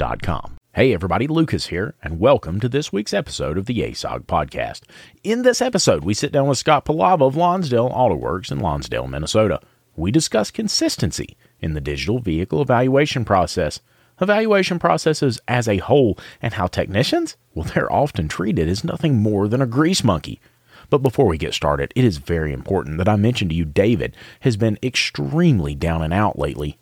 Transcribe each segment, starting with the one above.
Getshopware.com. Hey everybody, Lucas here, and welcome to this week's episode of the ASOG podcast. In this episode, we sit down with Scott Pelava of Lonsdale Auto Works in Lonsdale, Minnesota. We discuss consistency in the digital vehicle evaluation process, evaluation processes as a whole, and how technicians, well, they're often treated as nothing more than a grease monkey. But before we get started, it is very important that I mention to you David has been extremely down and out lately.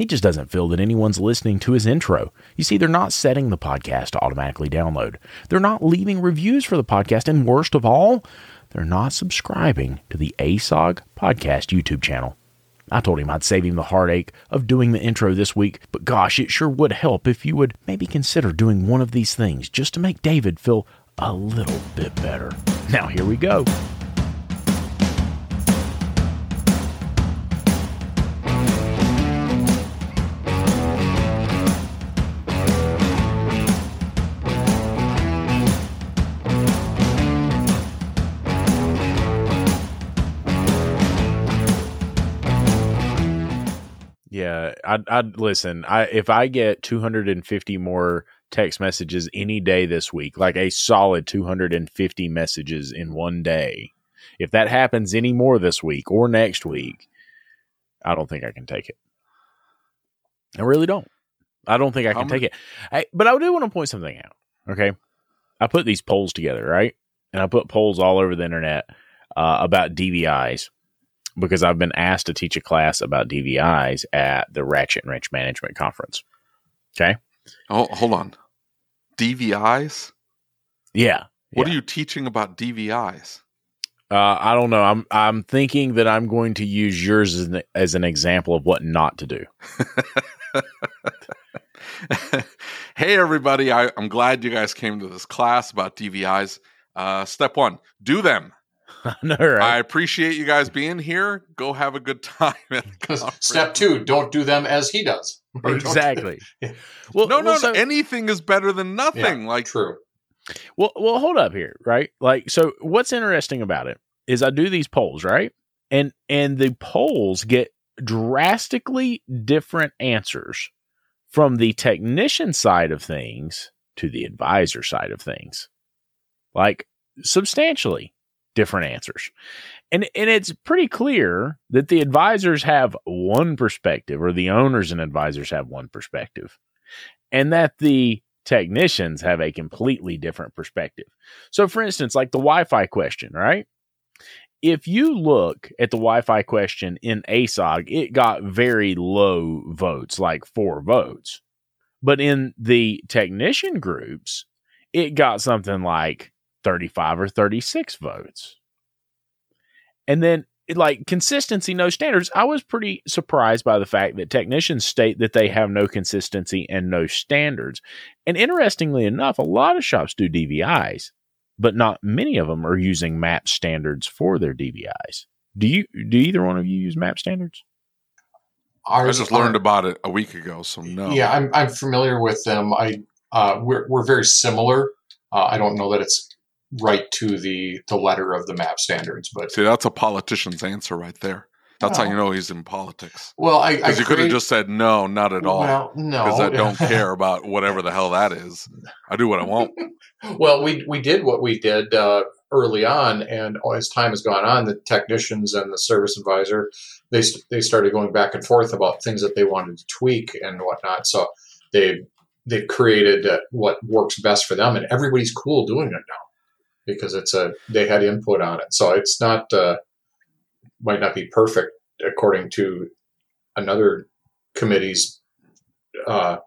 He just doesn't feel that anyone's listening to his intro. You see, they're not setting the podcast to automatically download. They're not leaving reviews for the podcast. And worst of all, they're not subscribing to the ASOG podcast YouTube channel. I told him I'd save him the heartache of doing the intro this week, but gosh, it sure would help if you would maybe consider doing one of these things just to make David feel a little bit better. Now, here we go. Yeah, I'd, I'd listen. I if I get 250 more text messages any day this week, like a solid 250 messages in one day, if that happens any more this week or next week, I don't think I can take it. I really don't. I don't think I can take it. I, but I do want to point something out. Okay, I put these polls together, right? And I put polls all over the internet uh, about DVIs because I've been asked to teach a class about DVIs at the Ratchet and Wrench Management Conference. Okay. Oh, hold on. DVIs? Yeah. What yeah. are you teaching about DVIs? Uh, I don't know. I'm I'm thinking that I'm going to use yours as an, as an example of what not to do. hey, everybody! I, am glad you guys came to this class about DVIs. Uh, step one: do them. know, right? I appreciate you guys being here. Go have a good time. Step two: don't do them as he does. Exactly. yeah. Well, no, no, well, so, anything is better than nothing. Yeah, like true. Well, well, hold up here, right? Like, so what's interesting about it is I do these polls, right? And and the polls get drastically different answers from the technician side of things to the advisor side of things. Like substantially different answers. And and it's pretty clear that the advisors have one perspective or the owners and advisors have one perspective. And that the technicians have a completely different perspective. So for instance, like the Wi-Fi question, right? If you look at the Wi-Fi question in ASOG, it got very low votes, like 4 votes. But in the technician groups, it got something like 35 or 36 votes. And then, like consistency, no standards. I was pretty surprised by the fact that technicians state that they have no consistency and no standards. And interestingly enough, a lot of shops do DVIs, but not many of them are using MAP standards for their DVIs. Do you? Do either one of you use MAP standards? I just are- learned about it a week ago, so no. Yeah, I'm I'm familiar with them. I uh, we're we're very similar. Uh, I don't know that it's right to the the letter of the MAP standards, but See, that's a politician's answer right there. That's how you know he's in politics. well, I Because you could have just said no, not at all. Well, no, Because I don't care about whatever the hell that is. I do what I want. Well, we we did what we did uh, early on, and as time has gone on, the technicians and the service advisor they they started going back and forth about things that they wanted to tweak and whatnot. So they they created uh, what works best for them, and everybody's cool doing it now because it's a they had input on it. So it's not uh, might not be perfect according to another committee's uh,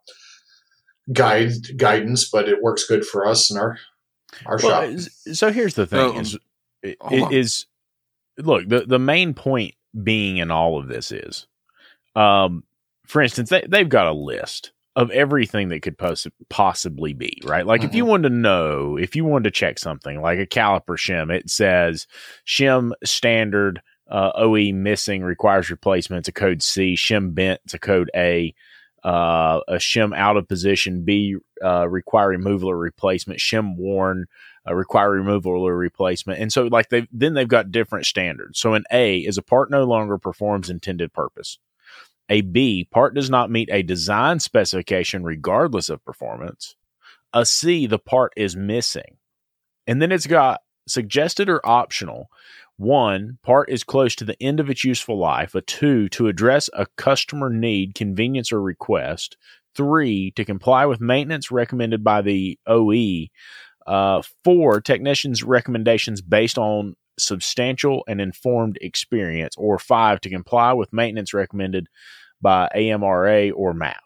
guide guidance, but it works good for us and our our Well, shop. so here's the thing: No, is, i- hold on. is look the the main point being in all of this is, um, for instance, they they've got a list of everything that could poss- possibly be right. Like if you wanted to know, if you wanted to check something like a caliper shim, it says shim standard uh, OE missing requires replacement. It's a code C. Shim bent. It's a code A. Uh, a shim out of position B uh, require removal or replacement. Shim worn uh, require removal or replacement. And so, like they then they've got different standards. So, an A is a part no longer performs intended purpose. A B part does not meet a design specification regardless of performance. A C the part is missing, and then it's got suggested or optional. One part is close to the end of its useful life. A two to address a customer need, convenience, or request. Three to comply with maintenance recommended by the OE. Uh, four, technicians' recommendations based on substantial and informed experience. Or five, to comply with maintenance recommended by AMRA or MAP.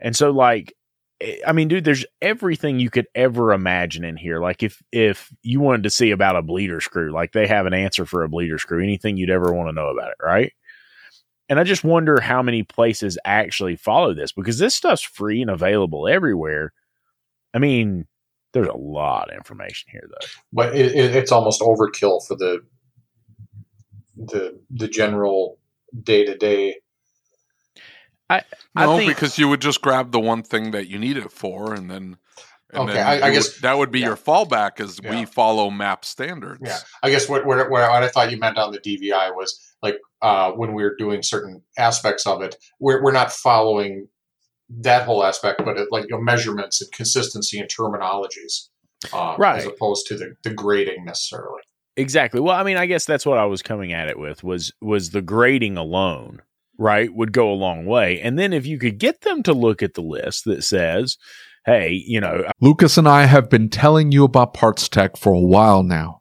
And so, like, eh, I mean, dude, there's everything you could ever imagine in here. Like, if if you wanted to see about a bleeder screw, like they have an answer for a bleeder screw, anything you'd ever want to know about it, right? And I just wonder how many places actually follow this because this stuff's free and available everywhere. I mean, there's a lot of information here, though. but it, it, it's almost overkill for the the the general day to day. I No, think- because you would just grab the one thing that you need it for, and then. And Okay, then I- I guess- would- that would be yeah. your fallback, is Yeah. we follow MAP standards. Yeah, I guess what, what what what I thought you meant on the DVI was like uh, when we're doing certain aspects of it, we're we're not following that whole aspect, but it, like you know, measurements and consistency and terminologies, uh, Right. as opposed to the the grading necessarily. Exactly. Well, I mean, I guess that's what I was coming at it with was was the grading alone, right, would go a long way. And then if you could get them to look at the list that says, "Hey, you know, Lucas and I have been telling you about Parts Tech for a while now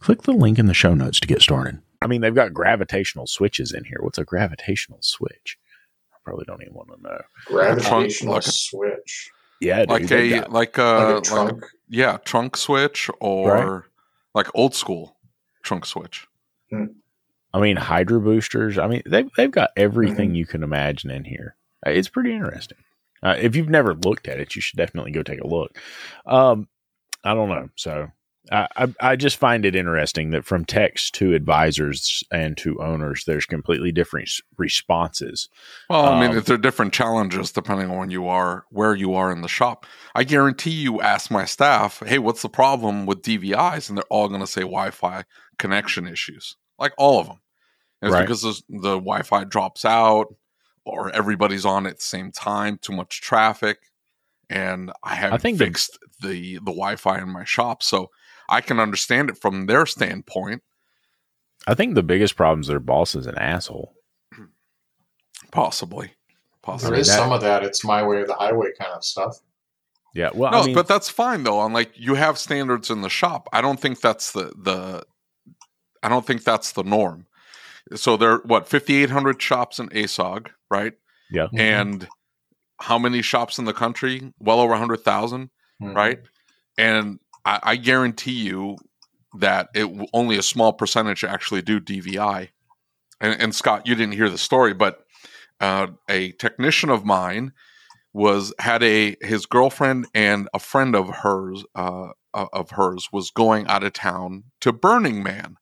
Click the link in the show notes to get started. I mean, they've got gravitational switches in here. What's a gravitational switch? I probably don't even want to know. Gravitational like a- switch, Yeah, dude, like a got- like a like a Uh, like a, trunk. yeah trunk switch or like old school trunk switch. I mean, hydro boosters. I mean, they've they've got everything Mhm. you can imagine in here. Uh, It's pretty interesting. Uh, if you've never looked at it, you should definitely go take a look. Um, I don't know. So I, I, I just find it interesting that from techs to advisors and to owners, there's completely different responses. Well, I mean, Um, if they're different challenges depending on when you are, where you are in the shop. I guarantee you ask my staff, hey, what's the problem with DVIs? And they're all going to say Wi Fi connection issues, like all of them. And it's Right. because the, the Wi Fi drops out or everybody's on at the same time, too much traffic. And I haven't think the- fixed the, the Wi Fi in my shop. So I can understand it from their standpoint, I think the biggest problem is their boss is an asshole. possibly. There Possibly. is that- some of that. It's my way or the highway kind of stuff. Yeah. Well, no, I mean, but that's fine though. On like you have standards in the shop. I don't think that's the the. I don't think that's the norm. So there, are what fifty eight hundred shops in ASOG, right? yeah. Mhm. And how many shops in the country? Well over hundred thousand, Mhm. right? And I, I guarantee you that it only a small percentage actually do DVI. And, and Scott, you didn't hear the story, but uh, a technician of mine was had a his girlfriend and a friend of hers uh, of hers was going out of town to Burning Man,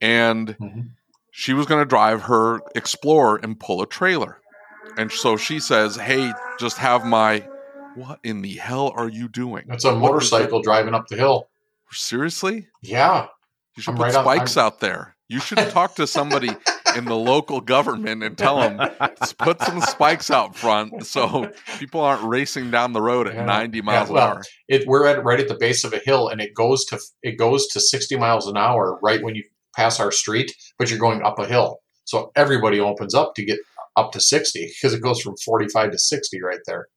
and Mhm. she was going to drive her Explorer and pull a trailer, and so she says, "Hey, just have my." What in the hell are you doing? It's a motorcycle driving up the hill. Seriously? Yeah. You should I'm put right spikes I'm- out there. You should talk to somebody in the local government and tell them put some spikes out front so people aren't racing down the road at Yeah. 90 miles Yeah, well, an hour. It we're at right at the base of a hill and it goes to it goes to 60 miles an hour right when you pass our street, but you're going up a hill. So everybody opens up to get up to 60 because it goes from 45 to 60 right there.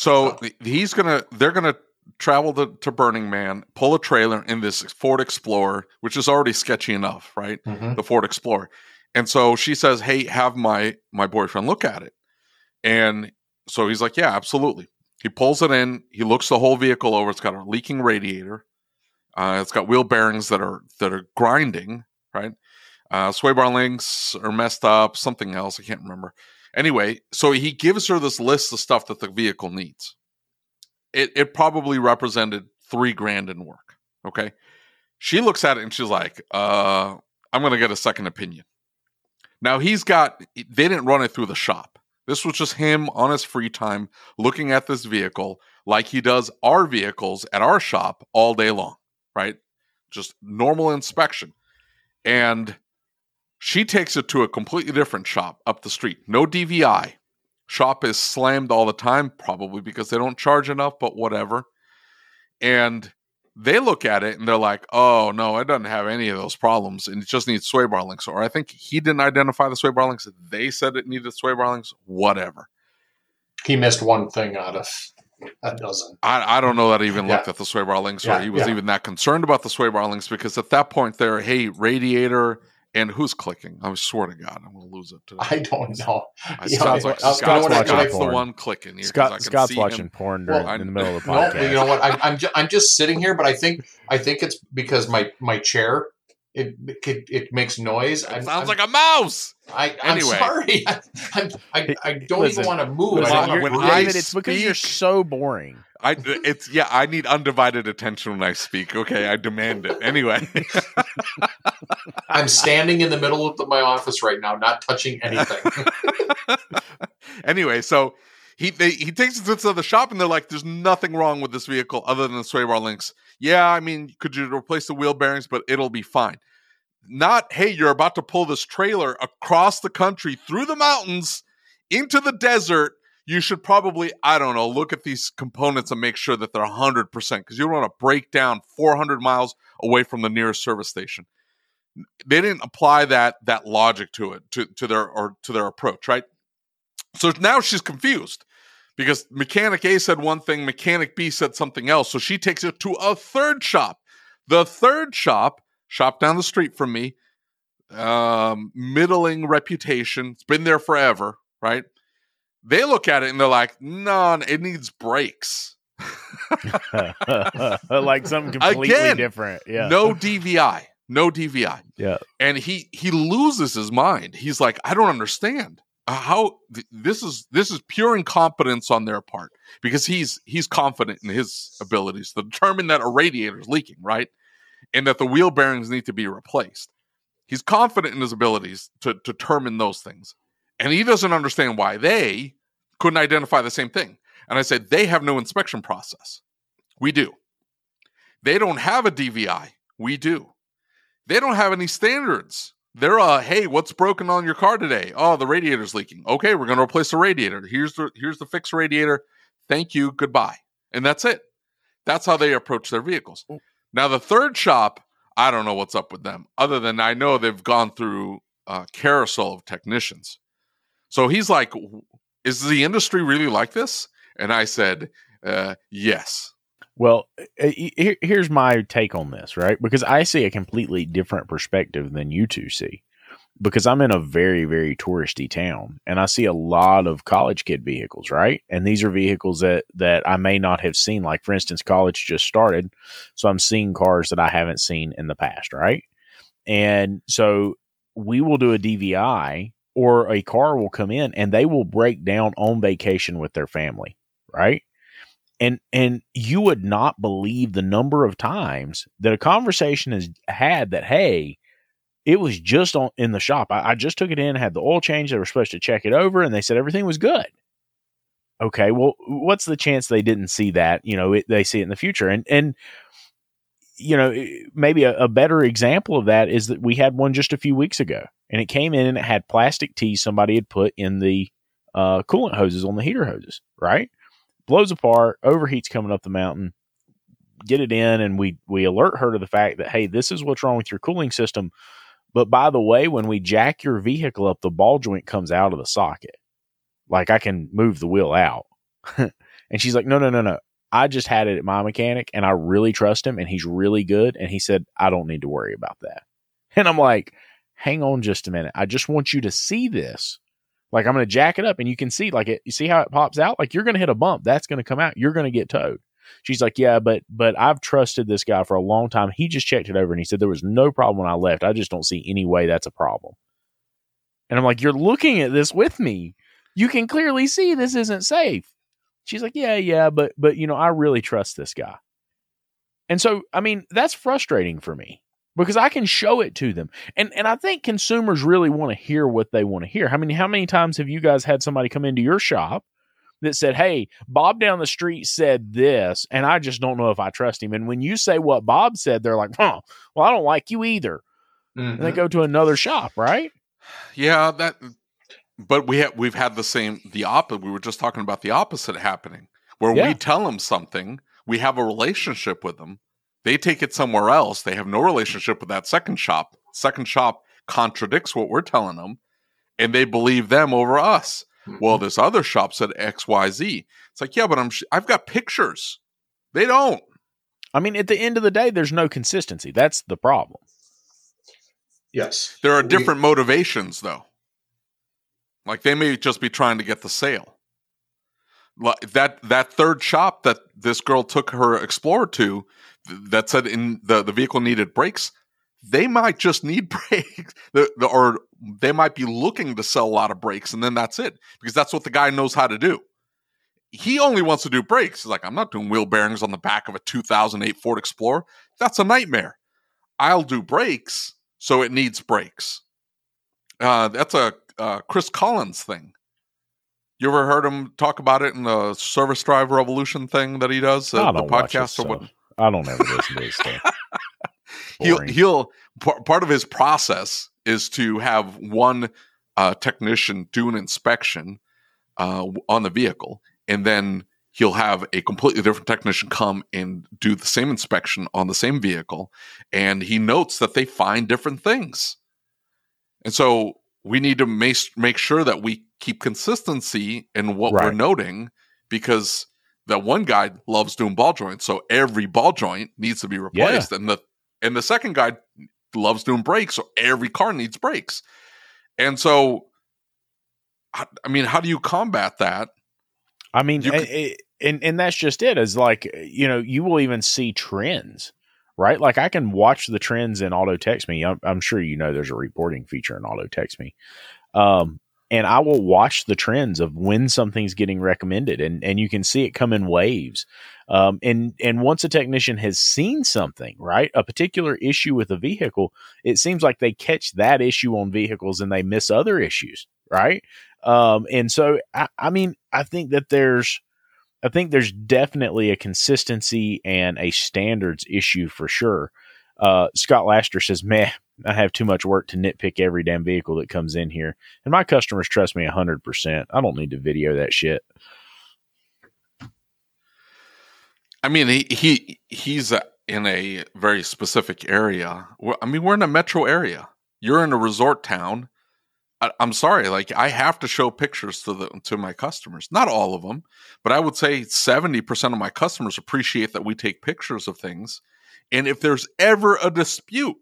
So th- he's gonna, they're gonna travel to, to Burning Man, pull a trailer in this Ford Explorer, which is already sketchy enough, right? Mhm. the Ford Explorer. And so she says, "Hey, have my my boyfriend look at it." And so he's like, "Yeah, absolutely." He pulls it in. He looks the whole vehicle over. It's got a leaking radiator. Uh, it's got wheel bearings that are that are grinding. Right. Uh, sway bar links are messed up. Something else I can't remember. Anyway, so he gives her this list of stuff that the vehicle needs. It it probably represented three grand in work. Okay. She looks at it and she's like, uh, I'm to get a second opinion. Now he's got, they didn't run it through the shop. This was just him on his free time looking at this vehicle like he does our vehicles at our shop all day long, right? Just normal inspection. And she takes it to a completely different shop up the street. No DVI. Shop is slammed all the time, probably because they don't charge enough, but whatever. And they look at it and they're like, "Oh no, it doesn't have any of those problems, and it just needs sway bar links." Or I think he didn't identify the sway bar links; they said it needed sway bar links. Whatever. He missed one thing out of a dozen. I, I don't know that he even Yeah. looked at the sway bar links, or Yeah, he was yeah. even that concerned about the sway bar links because at that point, there, hey, radiator, and who's clicking? I swear to God, I'm going to lose it. Today. I don't know. I- Yeah, Scott's, I- like, I- Scott's, you know what I- Scott's I- the one clicking here. 'cause I Scott, can Scott's see watching him. porn Well, during, in the middle of the podcast. No, you know what? I'm I'm, ju- I'm just sitting here, but I think I think it's because my my chair it it, it makes noise. It I'm, sounds I'm, like a mouse. I, I'm Anyway. sorry. I, I'm, I, I don't Listen, even want to move. Listen, I when wanna I breathe. It's because you're so boring. I it's yeah, I need undivided attention when I speak. Okay, I demand it. Anyway. I'm standing in the middle of the, my office right now, not touching anything. anyway, so he they, he takes it to the shop and they're like, "There's nothing wrong with this vehicle other than the sway bar links." Yeah, I mean, could you replace the wheel bearings? But it'll be fine. Not, hey, you're about to pull this trailer across the country through the mountains into the desert. You should probably, I don't know, look at these components and make sure that they're 100% because you don't want to break down 400 miles away from the nearest service station. They didn't apply that that logic to it to, to their or to their approach, right? So now she's confused because mechanic A said one thing, mechanic B said something else. So she takes it to a third shop. The third shop, shop down the street from me, um, middling reputation. It's been there forever, right? They look at it and they're like, "No, it needs brakes. like something completely Again, different. Yeah. No DVI, no DVI." Yeah. and he he loses his mind. He's like, "I don't understand. How th- this is this is pure incompetence on their part because he's he's confident in his abilities to determine that a radiator is leaking, right? And that the wheel bearings need to be replaced. He's confident in his abilities to, to determine those things. And he doesn't understand why they couldn't identify the same thing. And I said, they have no inspection process. We do. They don't have a DVI. We do. They don't have any standards. They're uh, hey, what's broken on your car today? Oh, the radiator's leaking. Okay, we're gonna replace the radiator. Here's the here's the fixed radiator. Thank you, goodbye. And that's it. That's how they approach their vehicles. Now the third shop, I don't know what's up with them, other than I know they've gone through a carousel of technicians. So he's like, is the industry really like this? And I said, uh, yes. Well, uh, here's my take on this, right? Because I see a completely different perspective than you two see. Because I'm in a very, very touristy town and I see a lot of college kid vehicles, right? And these are vehicles that, that I may not have seen. Like, for instance, college just started. So I'm seeing cars that I haven't seen in the past, right? And so we will do a DVI or a car will come in and they will break down on vacation with their family, right? And and you would not believe the number of times that a conversation is had that hey it was just on in the shop. I, I, just took it in had the oil change they were supposed to check it over and they said everything was good. Okay well what's the chance they didn't see that? You know it, they see it in the future. And and you know maybe a, a better example of that is that we had one just a few weeks ago and it came in and it had plastic tees somebody had put in the uh, coolant hoses on the heater hoses right blows apart, overheats coming up the mountain. Get it in, and we we alert her to the fact that hey, this is what's wrong with your cooling system. But by the way, when we jack your vehicle up, the ball joint comes out of the socket. Like I can move the wheel out. and she's like, no, no, no, no. I just had it at my mechanic and I really trust him and he's really good. And he said, I don't need to worry about that. And I'm like, hang on just a minute. I just want you to see this like I'm going to jack it up and you can see like it, you see how it pops out? Like you're going to hit a bump. That's going to come out. You're going to get towed. She's like, yeah, but, but I've trusted this guy for a long time. He just checked it over and he said there was no problem when I left. I just don't see any way that's a problem. And I'm like, you're looking at this with me. You can clearly see this isn't safe. She's like, yeah, yeah, but, but, you know, I really trust this guy. And so, I mean, that's frustrating for me because I can show it to them. And and I think consumers really want to hear what they want to hear. How many how many times have you guys had somebody come into your shop that said, "Hey, Bob down the street said this, and I just don't know if I trust him." And when you say what Bob said, they're like, "Huh, well, I don't like you either." Mm-hmm. And they mm-hmm. go to another shop, right? Yeah, that but we have we've had the same the opposite. We were just talking about the opposite happening where yeah. we tell them something, we have a relationship with them, they take it somewhere else. They have no relationship with that second shop. Second shop contradicts what we're telling them, and they believe them over us. Mm-hmm. Well, this other shop said X, Y, Z. It's like, yeah, but I'm sh- I've got pictures. They don't. I mean, at the end of the day, there's no consistency. That's the problem. Yes, there are different we- motivations, though. Like they may just be trying to get the sale. That that third shop that this girl took her Explorer to that said in the, the vehicle needed brakes, they might just need brakes, or they might be looking to sell a lot of brakes, and then that's it because that's what the guy knows how to do. He only wants to do brakes. He's like, I'm not doing wheel bearings on the back of a 2008 Ford Explorer. That's a nightmare. I'll do brakes, so it needs brakes. Uh, that's a uh, Chris Cotton thing. You ever heard him talk about it in the service drive revolution thing that he does, uh, the podcast or what? I don't ever listen to his stuff. he'll he'll part of his process is to have one uh, technician do an inspection uh, on the vehicle, and then he'll have a completely different technician come and do the same inspection on the same vehicle, and he notes that they find different things, and so we need to make make sure that we keep consistency in what right. we're noting because that one guy loves doing ball joints, so every ball joint needs to be replaced, yeah. and the and the second guy loves doing brakes, so every car needs brakes, and so I mean, how do you combat that? I mean, can, and and that's just it. Is like you know, you will even see trends, right? Like I can watch the trends in Auto Text Me. I'm, I'm sure you know there's a reporting feature in Auto Text Me. Um, and I will watch the trends of when something's getting recommended, and and you can see it come in waves. Um, and and once a technician has seen something, right, a particular issue with a vehicle, it seems like they catch that issue on vehicles and they miss other issues, right? Um, and so I, I mean, I think that there's, I think there's definitely a consistency and a standards issue for sure. Uh, Scott Laster says, "Man, I have too much work to nitpick every damn vehicle that comes in here, and my customers trust me hundred percent. I don't need to video that shit." I mean, he he he's in a very specific area. I mean, we're in a metro area. You're in a resort town. I, am sorry, like I have to show pictures to the to my customers. Not all of them, but I would say 70% of my customers appreciate that we take pictures of things. And if there's ever a dispute,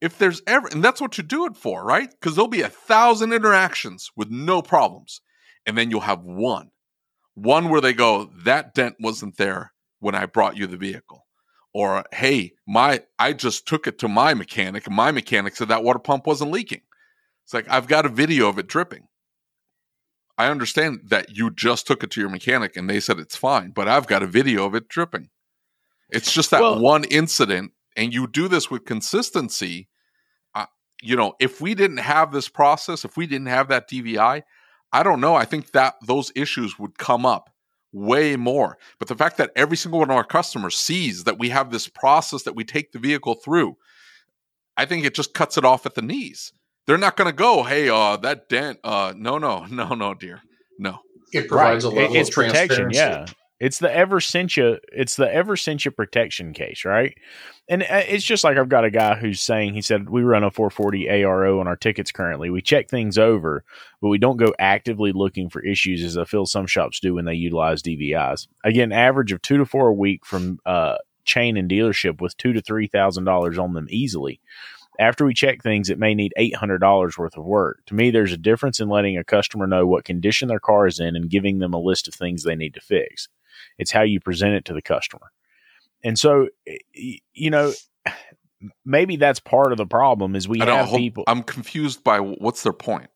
if there's ever, and that's what you do it for, right? Because there'll be a thousand interactions with no problems, and then you'll have one, one where they go, that dent wasn't there when I brought you the vehicle. Or, hey, my I just took it to my mechanic, and my mechanic said that water pump wasn't leaking. It's like I've got a video of it dripping. I understand that you just took it to your mechanic and they said it's fine, but I've got a video of it dripping. It's just that well, one incident, and you do this with consistency. Uh, you know, if we didn't have this process, if we didn't have that DVI, I don't know. I think that those issues would come up way more. But the fact that every single one of our customers sees that we have this process that we take the vehicle through, I think it just cuts it off at the knees. They're not going to go, hey, uh, that dent, uh, no, no, no, no, dear, no. It provides right. a level it's of protection, yeah. It's the ever since you, it's the ever since you protection case, right? And uh, it's just like I've got a guy who's saying he said we run a 440 ARO on our tickets currently. We check things over, but we don't go actively looking for issues as I feel some shops do when they utilize DVIs. Again, average of two to four a week from uh, chain and dealership with two to three thousand dollars on them easily. After we check things, it may need $800 worth of work. To me, there's a difference in letting a customer know what condition their car is in and giving them a list of things they need to fix. It's how you present it to the customer. And so, eh, you know, maybe that's part of the problem is we have people. I'm confused by what's their point.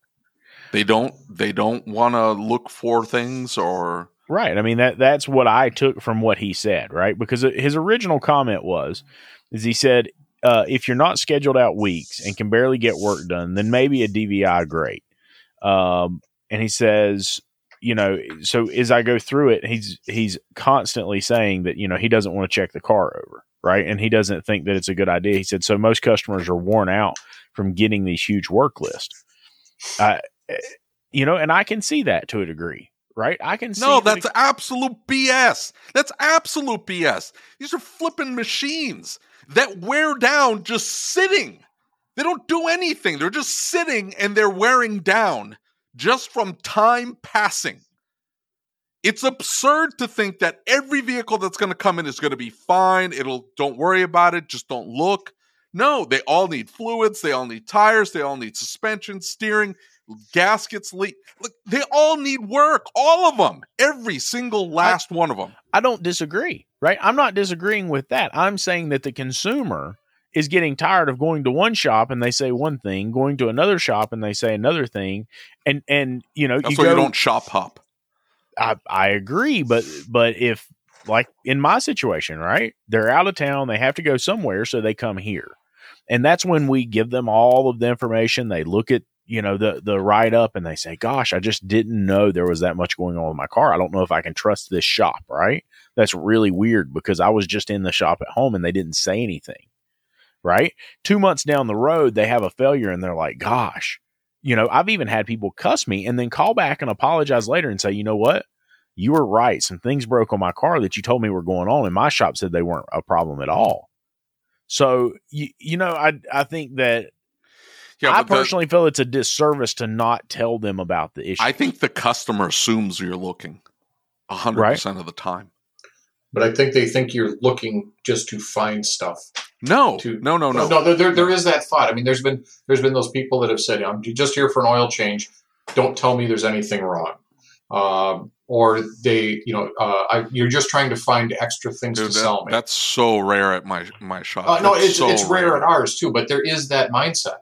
They don't. They don't want to look for things or. Right. I mean that that's what I took from what he said, right? Because uh, his original comment was is he said uh, if you're not scheduled out weeks and can barely get work done, then maybe a DVI great. Um, and he says you know, so as I go through it, he's he's constantly saying that you know he doesn't want to check the car over, right? And he doesn't think that it's a good idea. He said so. Most customers are worn out from getting these huge work lists. Uh, you know, and I can see that to a degree, right? I can see. No, that's absolute BS. That's absolute BS. These are flipping machines that wear down just sitting. They don't do anything. They're just sitting and they're wearing down just from time passing. It's absurd to think that every vehicle that's going to come in is going to be fine. It'll don't worry about it, just don't look. No, they all need fluids, they all need tires, they all need suspension, steering, gaskets leak. Look, they all need work, all of them. Every single last I, one of them. I don't disagree, right? I'm not disagreeing with that. I'm saying that the consumer is getting tired of going to one shop and they say one thing, going to another shop and they say another thing, and and you know that's you why go, you don't shop hop. I I agree, but but if like in my situation, right? They're out of town, they have to go somewhere, so they come here, and that's when we give them all of the information. They look at you know the the write up and they say, "Gosh, I just didn't know there was that much going on with my car. I don't know if I can trust this shop." Right? That's really weird because I was just in the shop at home and they didn't say anything right? Two months down the road, they have a failure and they're like, gosh, you know, I've even had people cuss me and then call back and apologize later and say, you know what? You were right. Some things broke on my car that you told me were going on, and my shop said they weren't a problem at all. So, you, you know, I, I think that yeah, I personally the, feel it's a disservice to not tell them about the issue. I think the customer assumes you're looking 100% right? of the time but I think they think you're looking just to find stuff. No, to, no, no, no, no. There, there, there is that thought. I mean, there's been there's been those people that have said, "I'm just here for an oil change. Don't tell me there's anything wrong." Um, or they, you know, uh, I, you're just trying to find extra things Dude, to that, sell me. That's so rare at my my shop. Uh, no, it's so it's rare, rare at ours too. But there is that mindset.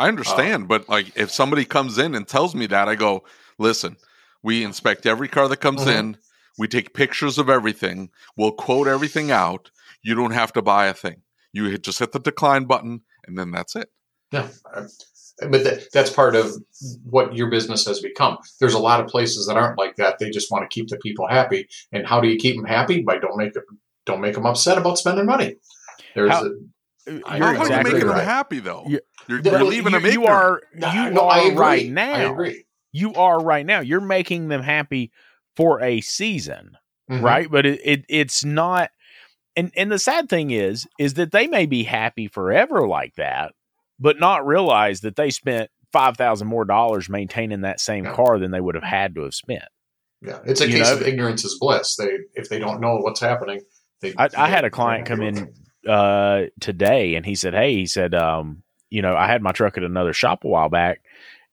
I understand, but like if somebody comes in and tells me that, I go, listen, we inspect every car that comes Mhm. in. We take pictures of everything. We'll quote everything out. You don't have to buy a thing. You hit, just hit the decline button, and then that's it. Yeah, uh, but that, that's part of what your business has become. There's a lot of places that aren't like that. They just want to keep the people happy. And how do you keep them happy? By don't make them don't make them upset about spending money. There's How- a, You're How know are you making right. them happy though? You- You're, Well, you're leaving you, them you are I- you no, are agree. right I now. agree. You are right now. You're making them happy for a season. Mhm. right? But it, it it's not. And and the sad thing is, is that they may be happy forever like that, but not realize that they spent five thousand more dollars maintaining that same Yeah. car than they would have had to have spent. Yeah, it's a You case know- of ignorance is bliss. They if they don't know what's happening, they. I, I had a client come in it. Uh, today, and he said, "Hey, he said, um, you know, I had my truck at another shop a while back,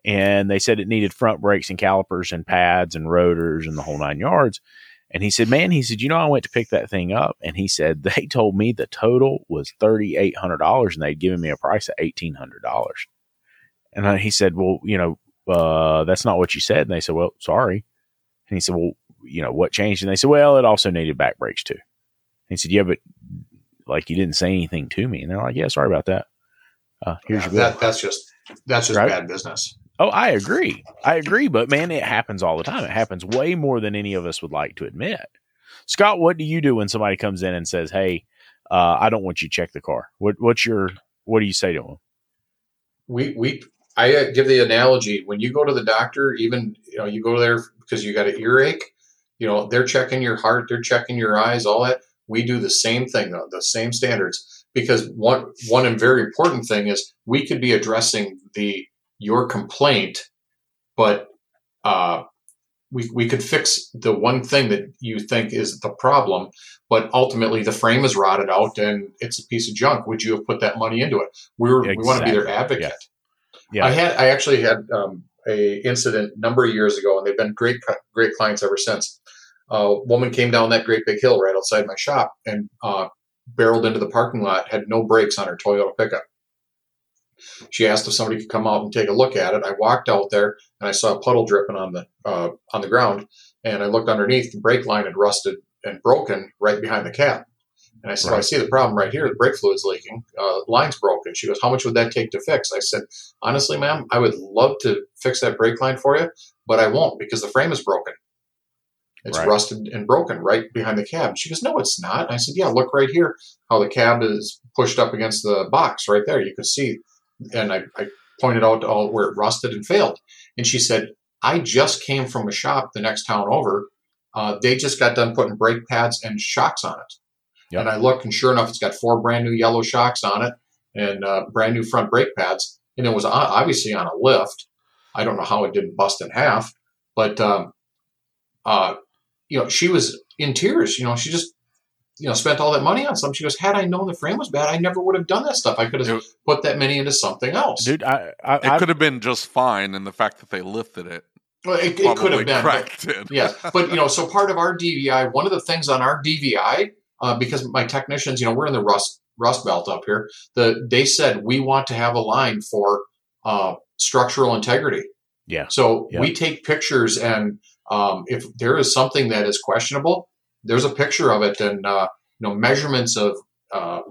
and they said it needed front brakes and calipers and pads and rotors and the whole nine yards." And he said, "Man, he said, you know, I went to pick that thing up, and he said they told me the total was thirty eight hundred dollars, and they'd given me a price of eighteen hundred dollars." And he said, "Well, you know, uh, that's not what you said." And they said, "Well, sorry." And he said, "Well, you know, what changed?" And they said, "Well, it also needed back brakes too." And he said, "Yeah, but like you didn't say anything to me." And they're like, "Yeah, sorry about that. Uh, here's Yeah, your bill." that, that's just that's just Right? bad business. Oh, I agree. I agree. But man, it happens all the time. It happens way more than any of us would like to admit. Scott, what do you do when somebody comes in and says, "Hey, uh, I don't want you to check the car"? What, what's your what do you say to them? we we I uh, give the analogy when you go to the doctor, even you know you go there because you got an earache. You know they're checking your heart, they're checking your eyes, all that. We do the same thing though, the same standards. Because one one and very important thing is we could be addressing the your complaint, but uh, we we could fix the one thing that you think is the problem, but ultimately the frame is rotted out and it's a piece of junk. Would you have put that money into it? We're we want to be their Exactly. advocate. Yeah. I had I actually had um, a incident a number of years ago, and they've been great great clients ever since. A woman came down that great big hill right outside my shop and uh, barreled into the parking lot. Had no brakes on her Toyota pickup. She asked if somebody could come out and take a look at it. I walked out there and I saw a puddle dripping on the uh, on the ground, and I looked underneath. The brake line had rusted and broken right behind the cab. And I said, well, I see the problem right here. The brake fluid's leaking. Uh, line's broken. She goes, how much would that take to fix? I said, honestly, ma'am, I would love to fix that brake line for you, but I won't because the frame is broken. It's Right. rusted and broken right behind the cab. She goes, no, it's not. And I said, yeah, look right here how the cab is pushed up against the box right there. You can see. And I, I pointed out all where it rusted and failed. And she said, I just came from a shop the next town over. Uh, they just got done putting brake pads and shocks on it. Yep. And I look, and sure enough, it's got four brand new yellow shocks on it and uh, brand new front brake pads. And it was obviously on a lift. I don't know how it didn't bust in half, but um, uh, you know, she was in tears. You know, she just you know spent all that money on something. She goes, "Had I known the frame was bad, I never would have done that stuff. I could have It- put that money into something else." Dude, I, I, It I could have been just fine, and the fact that they lifted it well, it, it could have been. but- cracked it. yeah, but you know, so part of our DVI, one of the things on our DVI, uh, because my technicians, you know, we're in the rust rust belt up here. The they said we want to have a line for uh, structural integrity. Yeah. So Yeah. we take pictures, and um, if there is something that is questionable, there's a picture of it, and uh, you know, measurements of. Uh,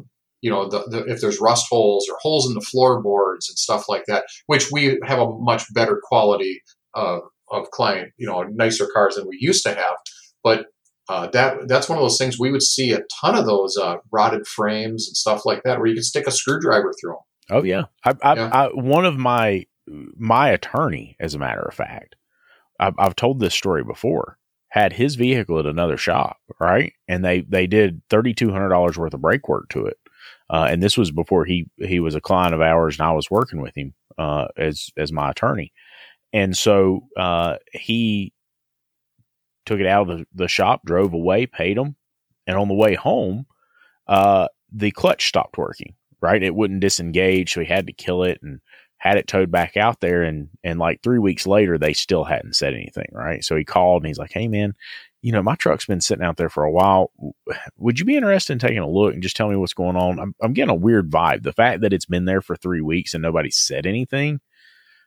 you know, the, the, if there's rust holes or holes in the floorboards and stuff like that, which we have a much better quality uh, of client, you know, nicer cars than we used to have. But uh, that that's one of those things we would see a ton of those uh, rotted frames and stuff like that, where you could stick a screwdriver through them. Oh yeah, I, I, Yeah. I, one of my my attorney, as a matter of fact, I've, I've told this story before. Had his vehicle at another shop, right, and they they did thirty two hundred dollars worth of brake work to it, uh, and this was before he he was a client of ours, and I was working with him uh, as as my attorney, and so uh, he took it out of the, the shop, drove away, paid him, and on the way home, uh, the clutch stopped working right? It wouldn't disengage, so he had to kill it and had it towed back out there. And and like three weeks later, they still hadn't said anything, right? So he called and he's like, "Hey, man, you know, my truck's been sitting out there for a while. Would you be interested in taking a look and just tell me what's going on? I'm, I'm getting a weird vibe. The fact that it's been there for three weeks and nobody said anything.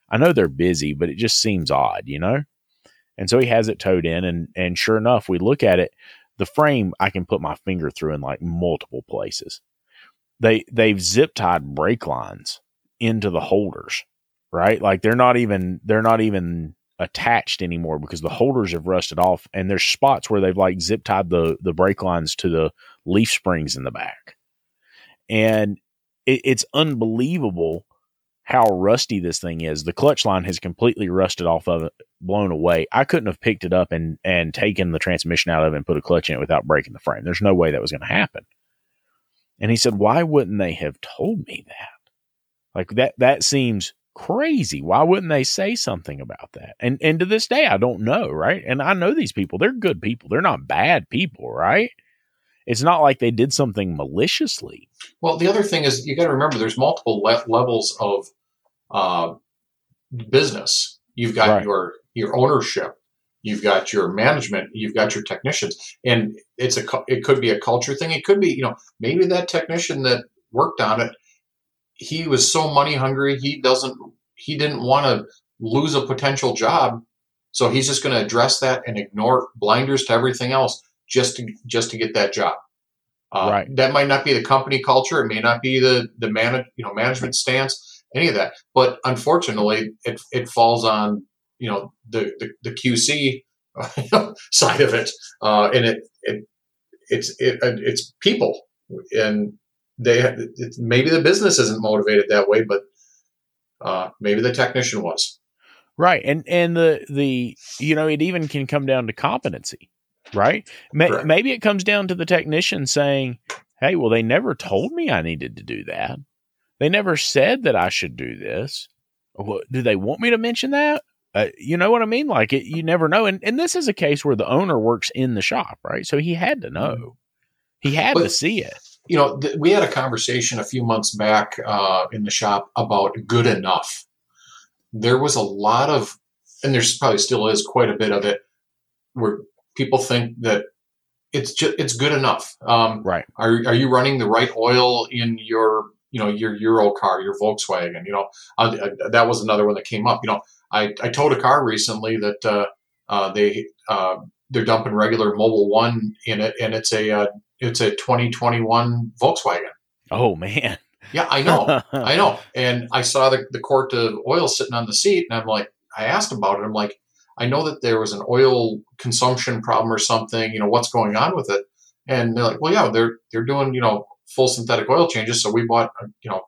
I know they're busy, but it just seems odd, you know? And so he has it towed in and and sure enough, we look at it, the frame I can put my finger through in like multiple places. They they've zip tied brake lines into the holders, right? Like they're not even they're not even attached anymore because the holders have rusted off and there's spots where they've like zip tied the the brake lines to the leaf springs in the back. And it, it's unbelievable how rusty this thing is. The clutch line has completely rusted off of it, blown away. I couldn't have picked it up and and taken the transmission out of it and put a clutch in it without breaking the frame. There's no way that was going to happen. And he said, "Why wouldn't they have told me that? Like that that seems crazy. Why wouldn't they say something about that?" And and to this day I don't know, right? And I know these people. They're good people. They're not bad people, right? It's not like they did something maliciously. Well, the other thing is you got to remember there's multiple le- levels of uh, business. You've got Right. your your ownership, you've got your management, you've got your technicians, and it's a it could be a culture thing. It could be you know maybe that technician that worked on it, he was so money hungry he doesn't he didn't want to lose a potential job, so he's just going to address that and ignore blinders to everything else just to just to get that job. Uh, Right. That might not be the company culture. It may not be the the man, you know management stance any of that. But unfortunately, it it falls on you know the the, the QC side of it, uh, and it it it's it, it's people, and they maybe the business isn't motivated that way, but uh, maybe the technician was. Right. And and the the you know, it even can come down to competency, right? Correct. maybe it comes down to the technician saying, "Hey, well they never told me I needed to do that. They never said that I should do this. Do they want me to mention that?" Uh, you know what I mean? Like it, you never know. And and this is a case where the owner works in the shop, right? So he had to know. He had to see it. You know, th- we had a conversation a few months back uh, in the shop about good enough. There was a lot of, and there's probably still is quite a bit of it, where people think that it's just it's good enough. Um, Right. are are you running the right oil in your you know your Euro car, your Volkswagen? You know, uh, uh, that was another one that came up. You know, I I towed a car recently that uh, uh, they uh, they're dumping regular Mobil 1 in it, and it's a uh, it's a 2021 Volkswagen. Oh man. Yeah, I know, I know. And I saw the, the quart of oil sitting on the seat, and I'm like, I asked about it. I'm like, I know that there was an oil consumption problem or something. You know, what's going on with it? And they're like, well, yeah, they're they're doing you know full synthetic oil changes. So we bought uh, you know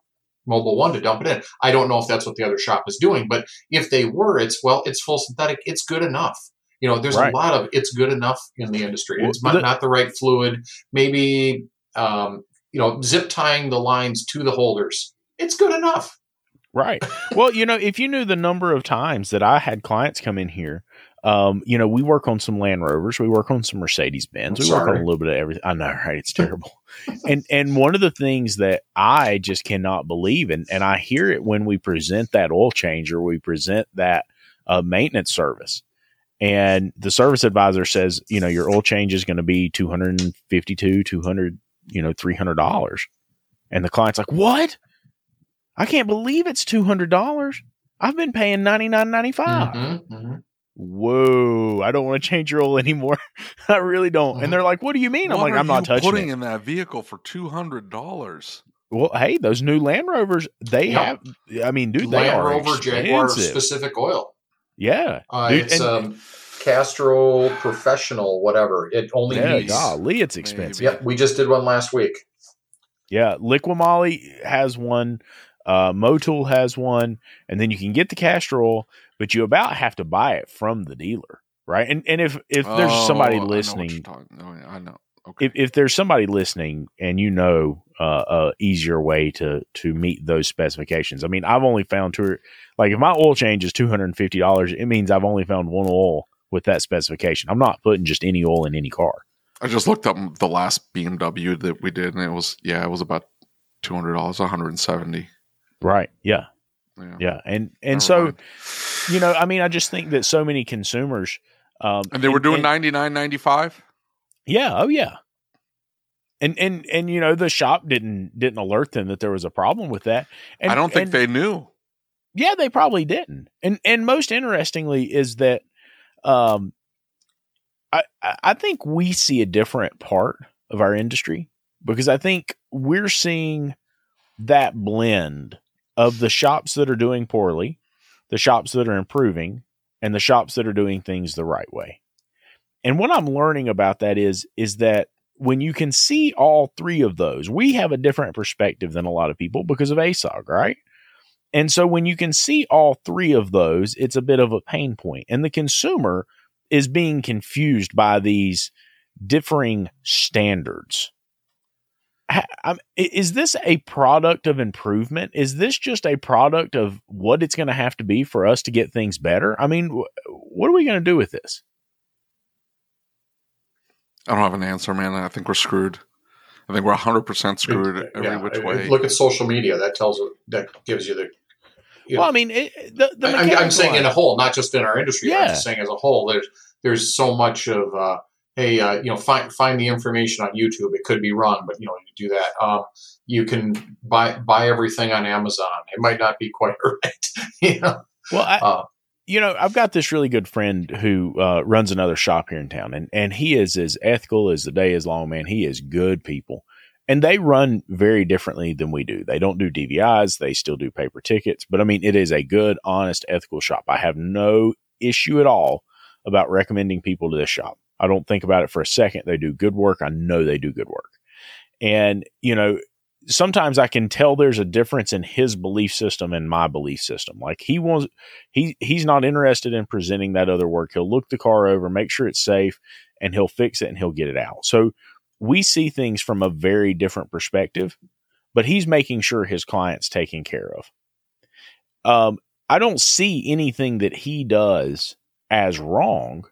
Mobil 1 to dump it in. I don't know if that's what the other shop is doing, but if they were, it's well, it's full synthetic. It's good enough. You know, there's Right. a lot of it's good enough in the industry. Well, It's not, the- not the right fluid. Maybe um, you know, zip tying the lines to the holders. It's good enough. Right. Well, you know, if you knew the number of times that I had clients come in here, um, you know, we work on some Land Rovers, we work on some Mercedes Benz, we work on a little bit of everything. I know, right? It's terrible. and and one of the things that I just cannot believe, and and I hear it when we present that oil change or we present that uh, maintenance service. And the service advisor says, you know, your oil change is going to be 252, 200, you know, $300. And the client's like, what? I can't believe it's two hundred dollars. I've been paying ninety nine ninety five. Mhm, mhm. Whoa! I don't want to change your oil anymore. I really don't. And they're like, "What do you mean?" I'm like, "I'm not touching putting it." in that vehicle for two hundred dollars. Well, hey, those new Land Rovers, they Yeah. have. I mean, dude, they Land are Rover Jaguar specific oil. Yeah, Uh, Dude, it's and- um, Castrol Professional, whatever. It only yeah, needs. golly, it's expensive. Yep, we just did one last week. Yeah, Liqui Moly has one. Uh, Motul has one, and then you can get the Castrol oil, but you about have to buy it from the dealer, right? And and if if there's Oh, somebody I know listening talking- oh, I know. Okay. if, if there's somebody listening and you know uh, a easier way to to meet those specifications, I mean, I've only found two. Like if my oil change is two hundred and fifty dollars, it means I've only found one oil with that specification. I'm not putting just any oil in any car. I just looked up the last BMW that we did, and it was yeah, it was about two hundred dollars, one hundred and seventy. Right? Yeah, Yeah. yeah. And and Never so mind. you know, I mean, I just think that so many consumers, Um, And they were doing and- ninety nine ninety five. Yeah, oh yeah. And and and you know the shop didn't didn't alert them that there was a problem with that. And I don't think and- they knew. Yeah, they probably didn't. And and most interestingly is that um I I think we see a different part of our industry because I think we're seeing that blend of the shops that are doing poorly, the shops that are improving, and the shops that are doing things the right way. And what I'm learning about that is is that when you can see all three of those, we have a different perspective than a lot of people because of ASOG, right? And so when you can see all three of those, it's a bit of a pain point. And the consumer is being confused by these differing standards. Ha- I'm- i- Is this a product of improvement? Is this just a product of what it's going to have to be for us to get things better? I mean, what are we going to do with this? I don't have an answer, man. I think we're screwed. I think we're hundred percent screwed every Yeah, which I- I- way. Look at social media. That tells that gives you the. You Well, know, I mean, it, the, the I- I'm, I'm saying in a whole, not just in our industry. but I'm just saying as a whole. There's there's so much of uh, hey, uh, you know, find find the information on YouTube. It could be wrong, but you know, you do that. Um, you can buy buy everything on Amazon. It might not be quite right. you know, Well, I, uh, you know, I've got this really good friend who uh, runs another shop here in town, and and he is as ethical as the day is long. Man, he is good people, and they run very differently than we do. They don't do DVIs; they still do paper tickets. But I mean, it is a good, honest, ethical shop. I have no issue at all about recommending people to this shop. I don't think about it for a second. They do good work. I know they do good work, and you know, sometimes I can tell there's a difference in his belief system and my belief system. Like he wants he he's not interested in presenting that other work. He'll look the car over, make sure it's safe, and he'll fix it and he'll get it out. So we see things from a very different perspective, but he's making sure his client's taken care of. Um, I don't see anything that he does as wrong,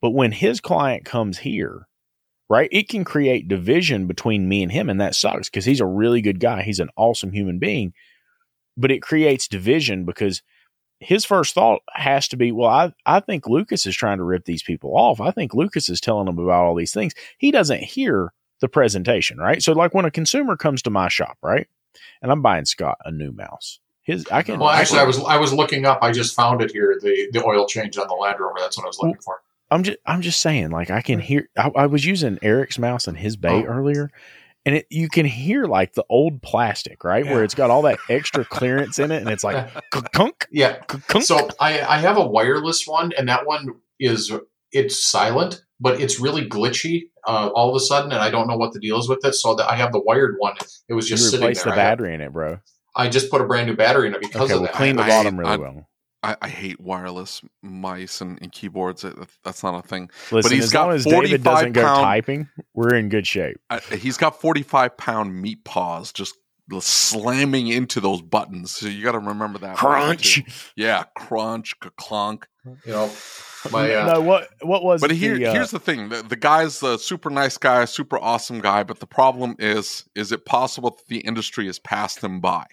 but when his client comes here, right, it can create division between me and him, and that sucks because he's a really good guy. He's an awesome human being, but it creates division because his first thought has to be, well, I, I think Lucas is trying to rip these people off. I think Lucas is telling them about all these things. He doesn't hear the presentation, right? So, like when a consumer comes to my shop, right, and I'm buying Scott a new mouse, his I can. well, actually, I was I was looking up. I just found it here. The the oil change on the Land Rover. That's what I was looking for. I'm just I'm just saying, like I can hear. I, I was using Eric's mouse in his bay Oh. earlier, and it you can hear like the old plastic, right, where it's got all that extra clearance in it, and it's like kunk Yeah. kunk. So I, I have a wireless one, and that one is it's silent, but it's really glitchy uh, all of a sudden, and I don't know what the deal is with it. So that I have the wired one. It was you just sitting there. the I, battery in it, bro. I just put a brand new battery in it because Okay, of we'll that. clean the I- bottom really I- well. I, I hate wireless mice and, and keyboards. That- That's not a thing. Listen, he's as got long as David doesn't go typing, we're in good shape. I, he's got 45 pound meat paws just slamming into those buttons. So you got to remember that. Crunch. Yeah, crunch, clunk. You know, my uh, no, what what was? But the, uh, here's the thing: the, the guy's a super nice guy, super awesome guy. But the problem is, is it possible that the industry has passed him by?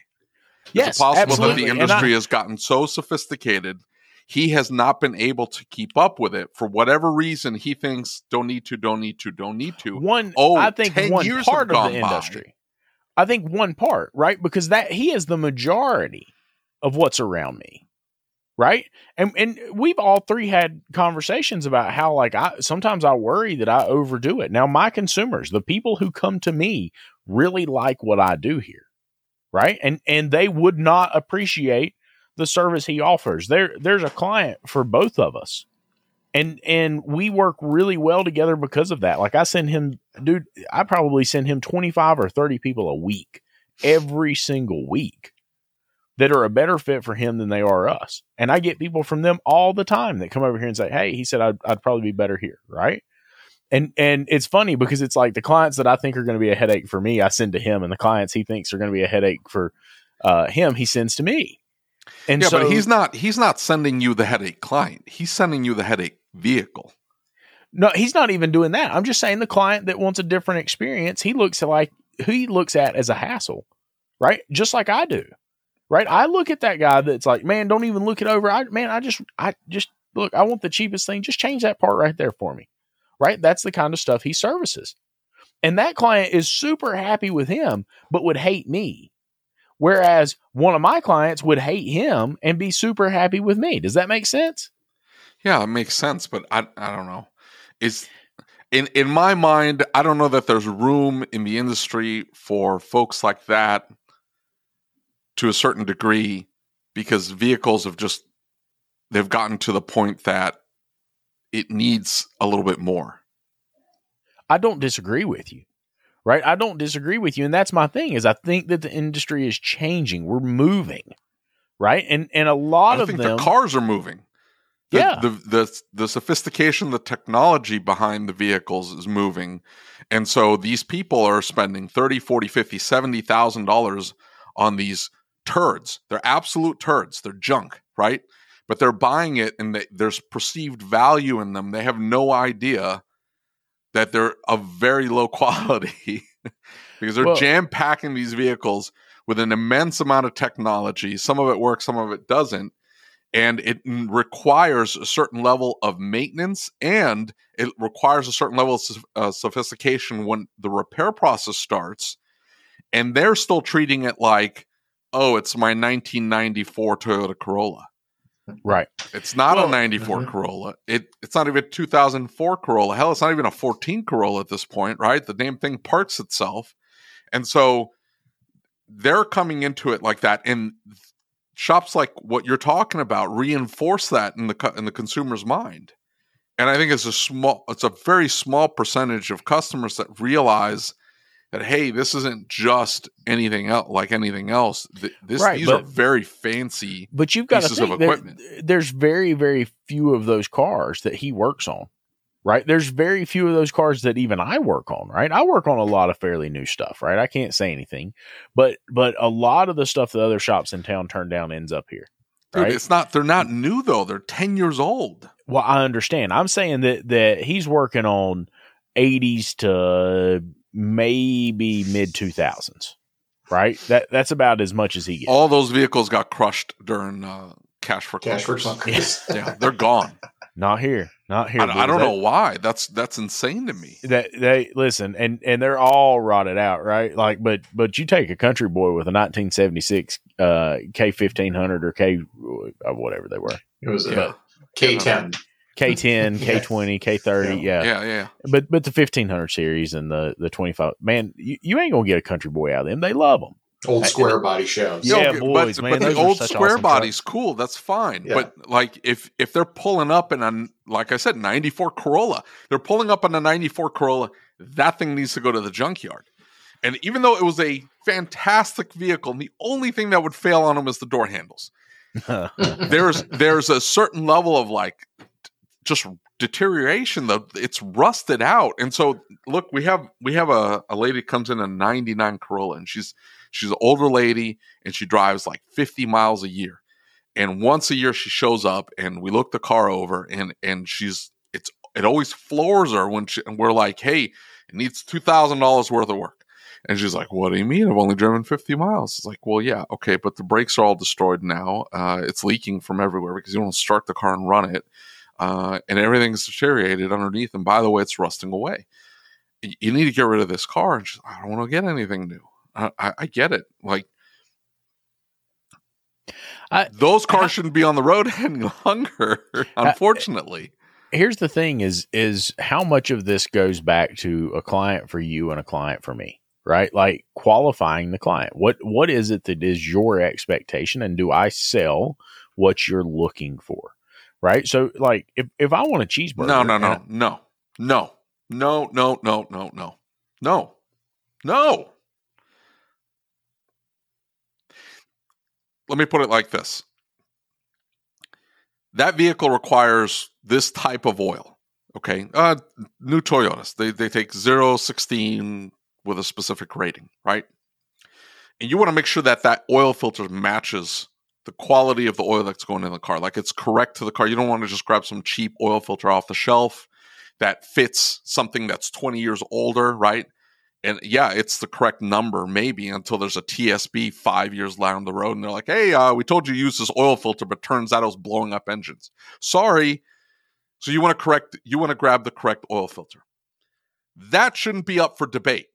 Yes, is it possible absolutely. that the And I- industry has gotten so sophisticated? He has not been able to keep up with it for whatever reason. He thinks don't need to, don't need to, don't need to. one Oh, i think 10 one part of the gone by. industry i think one part right because that he is the majority of what's around me right and and we've all three had conversations about how like i sometimes i worry that i overdo it now my consumers the people who come to me really like what i do here right? And and they would not appreciate the service he offers. There there's a client for both of us. And and we work really well together because of that. Like i send him dude i probably send him 25 or 30 people a week every single week that are a better fit for him than they are us. And i get people from them all the time that come over here and say hey he said i'd, I'd probably be better here right and and it's funny because it's like the clients that i think are going to be a headache for me i send to him and the clients he thinks are going to be a headache for uh, him he sends to me and yeah, so but he's not. He's not sending you the headache client. He's sending you the headache vehicle. No, he's not even doing that. I'm just saying the client that wants a different experience, he looks at like who he looks at as a hassle, right? Just like I do, right? I look at that guy that's like, man, don't even look it over. I man, I just, I just look, I want the cheapest thing. Just change that part right there for me. Right? That's the kind of stuff he services. And that client is super happy with him, but would hate me. Whereas one of my clients would hate him and be super happy with me. Does that make sense? Yeah, it makes sense, but I I don't know. Is in in my mind, I don't know that there's room in the industry for folks like that to a certain degree because vehicles have just they've gotten to the point that it needs a little bit more. I don't disagree with you. Right? I don't disagree with you and that's my thing is I think that the industry is changing. We're moving. Right? And and a lot I of think them the cars are moving. The, Yeah. the, the the sophistication, the technology behind the vehicles is moving. And so these people are spending 30, 40, 50, 70,000 dollars on these turds. They're absolute turds. They're junk, right? But they're buying it and they, there's perceived value in them. They have no idea that they're of very low quality because they're Well- jam packing these vehicles with an immense amount of technology. Some of it works, some of it doesn't. And it requires a certain level of maintenance and it requires a certain level of uh, sophistication when the repair process starts. And they're still treating it like, oh, it's my 1994 Toyota Corolla. Right. It's not Well- a 94 Mhm. Corolla. It it's not even a 2004 Corolla. Hell, it's not even a 14 Corolla at this point, right? The damn thing parks itself. And so they're coming into it like that and shops like what you're talking about reinforce that in the cu- in the consumer's mind. And I think it's a small it's a very small percentage of customers that realize that hey, this isn't just anything else like anything else. This Right, these but- are very fancy But you've got pieces of think there- equipment. there's very, very few of those cars that he works on. Right? There's very few of those cars that even I work on. Right? I work on a lot of fairly new stuff. Right? I can't say anything, but but a lot of the stuff that other shops in town turn down ends up here. Dude, Right? it's not. They're not new though. They're ten years old. Well, I understand. I'm saying that that he's working on 80s to maybe mid 2000s. Right? That that's about as much as he gets. All those vehicles got crushed during uh, cash for Cash for clunkers. clunkers. yeah, they're gone. Not here. Not here. I, I don't boys. know why. That's that's insane to me. that they listen and and they're all rotted out right like but but you take a country boy with a 1976 uh k1500 or k uh, whatever they were It was Yeah. a K10. K10 k20 k30 yeah. Yeah, yeah. but but the 1500 series and the the 25 man you, you ain't gonna get a country boy out of them they love them Old square body shows. Yeah, okay, boys, but, man, but the old such square awesome body's cool. That's fine. Yeah. But like if if they're pulling up in a like I said, ninety four Corolla, they're pulling up on a ninety four Corolla. That thing needs to go to the junkyard. And even though it was a fantastic vehicle, the only thing that would fail on them is the door handles. there's there's a certain level of like t- just deterioration though it's rusted out and so look we have we have a, a lady comes in a 99 corolla and she's she's an older lady and she drives like 50 miles a year and once a year she shows up and we look the car over and and she's it's it always floors her when she and we're like hey it needs $2000 worth of work and she's like, "What do you mean? I've only driven 50 miles." It's like, "Well, yeah, okay, but the brakes are all destroyed now. Uh, it's leaking from everywhere because you don't start the car and run it, uh, and everything's deteriorated underneath. And by the way, it's rusting away. You need to get rid of this car." And she's, "I don't want to get anything new. I, I, I get it. Like." I- Those cars shouldn't be on the road any longer, unfortunately. here's the thing is is how much of this goes back to a client for you and a client for me right like qualifying the client what what is it that is your expectation and do i sell what you're looking for right so like if, if i want a cheeseburger No, no, no, I- no, no, no, no, no, no, no, no, no. Let me put it like this that vehicle requires this type of oil. Okay. Uh, new Toyotas, they, they take 0, 16 with a specific rating, right? And you want to make sure that that oil filter matches the quality of the oil that's going in the car. Like it's correct to the car. You don't want to just grab some cheap oil filter off the shelf that fits something that's 20 years older, right? and yeah, it's the correct number maybe until there's a TSB five years down the road, and they're like, "Hey, uh, we told you to use this oil filter, but turns out it was blowing up engines." Sorry. So you want to correct? You want to grab the correct oil filter? That shouldn't be up for debate.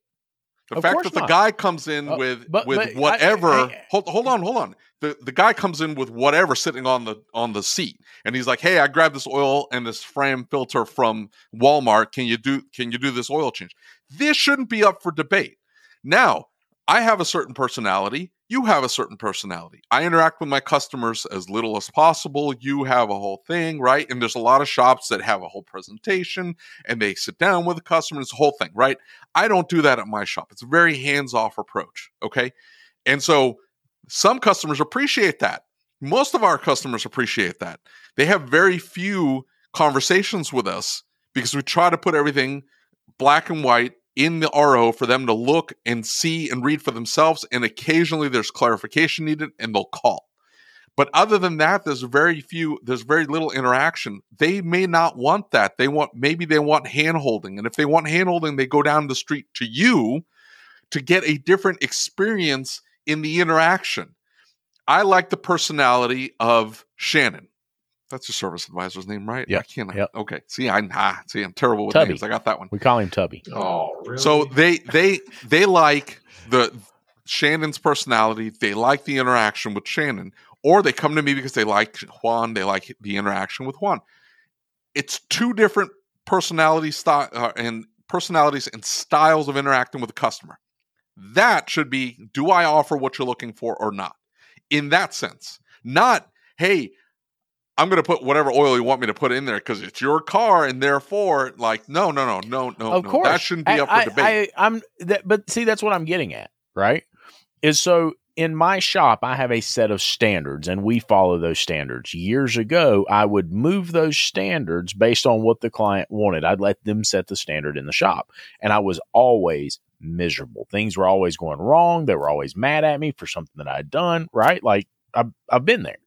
The Of fact that the not. guy comes in Uh, with but- with but I- whatever. I- hold, hold on, hold on. The the guy comes in with whatever sitting on the on the seat, and he's like, "Hey, I grabbed this oil and this Fram filter from Walmart. Can you do can you do this oil change?" This shouldn't be up for debate. Now, I have a certain personality. You have a certain personality. I interact with my customers as little as possible. You have a whole thing, right? And there's a lot of shops that have a whole presentation and they sit down with the customer. It's a whole thing, right? I don't do that at my shop. It's a very hands off approach. Okay. And so some customers appreciate that. Most of our customers appreciate that. They have very few conversations with us because we try to put everything black and white in the RO for them to look and see and read for themselves. And occasionally there's clarification needed and they'll call. But other than that, there's very few, there's very little interaction. They may not want that. They want, maybe they want hand holding. And if they want hand holding, they go down the street to you to get a different experience in the interaction. I like the personality of Shannon. That's your service advisor's name, right? Yeah. I can't. yep. Okay. See, I ah, see, I'm terrible with Tubby. names. I got that one. We call him Tubby. Oh, really? So they they they like the Shannon's personality. They like the interaction with Shannon, or they come to me because they like Juan. They like the interaction with Juan. It's two different personality style uh, and personalities and styles of interacting with a customer. That should be: Do I offer what you're looking for or not? In that sense, not hey. I'm going to put whatever oil you want me to put in there because it's your car, and therefore, like, no, no, no, no, no, of no. course, that shouldn't be I- up for I, debate. I, am that, but see, that's what I'm getting at, right? Is so in my shop, I have a set of standards, and we follow those standards. Years ago, I would move those standards based on what the client wanted. I'd let them set the standard in the shop, and I was always miserable. Things were always going wrong. They were always mad at me for something that I'd done, right? Like I've, I've been there.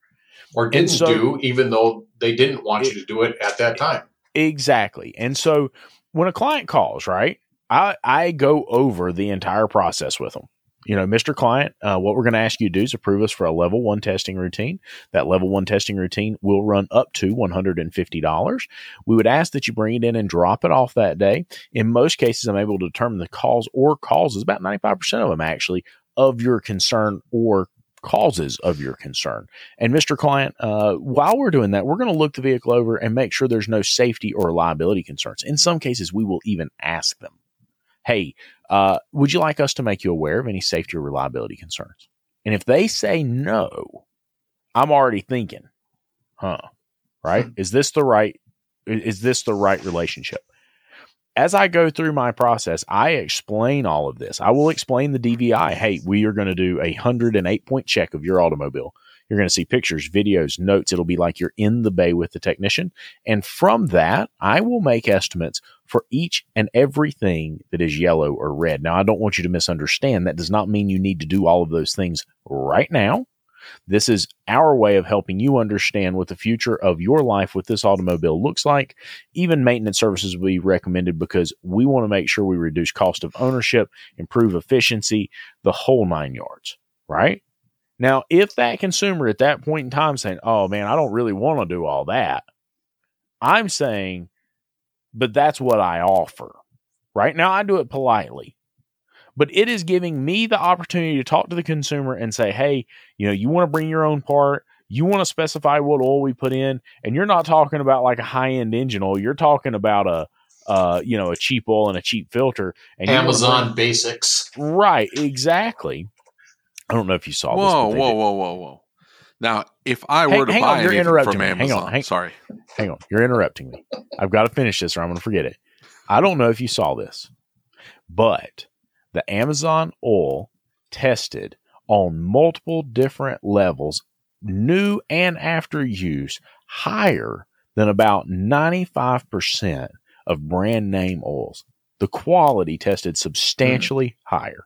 Or didn't so- do, even though they didn't want you to do it at that time. Exactly. And so when a client calls, right, I, I go over the entire process with them. You know, Mr. Client, uh, what we're going to ask you to do is approve us for a level one testing routine. That level one testing routine will run up to $150. We would ask that you bring it in and drop it off that day. In most cases, I'm able to determine the cause or causes, about 95% of them actually, of your concern or causes of your concern. And Mr. Client, uh, while we're doing that, we're going to look the vehicle over and make sure there's no safety or liability concerns. In some cases, we will even ask them, "Hey, uh, would you like us to make you aware of any safety or reliability concerns?" And if they say no, I'm already thinking, "Huh? Right? Is this the right? Is this the right relationship?" As I go through my process, I explain all of this. I will explain the DVI. Hey, we are going to do a 108 point check of your automobile. You're going to see pictures, videos, notes. It'll be like you're in the bay with the technician. And from that, I will make estimates for each and everything that is yellow or red. Now, I don't want you to misunderstand. That does not mean you need to do all of those things right now. This is our way of helping you understand what the future of your life with this automobile looks like. Even maintenance services will be recommended because we want to make sure we reduce cost of ownership, improve efficiency, the whole nine yards, right? Now, if that consumer at that point in time saying, "Oh man, I don't really want to do all that," I'm saying, but that's what I offer. Right now, I do it politely, but it is giving me the opportunity to talk to the consumer and say, "Hey, you know, you want to bring your own part." You want to specify what oil we put in, and you're not talking about like a high end engine oil. You're talking about a, uh, you know, a cheap oil and a cheap filter. And you wanna Amazon basics. right? Exactly. I don't know if you saw this. Whoa, but whoa, whoa, whoa, whoa! Now, if I Hang- were to hang buy on, you're anything interrupting from me. Hang Amazon, on, hang- sorry, hang on, you're interrupting me. I've got to finish this or I'm going to forget it. I don't know if you saw this, but the Amazon oil tested on multiple different levels, new and after use, higher than about 95% of brand name oils. The quality tested substantially higher.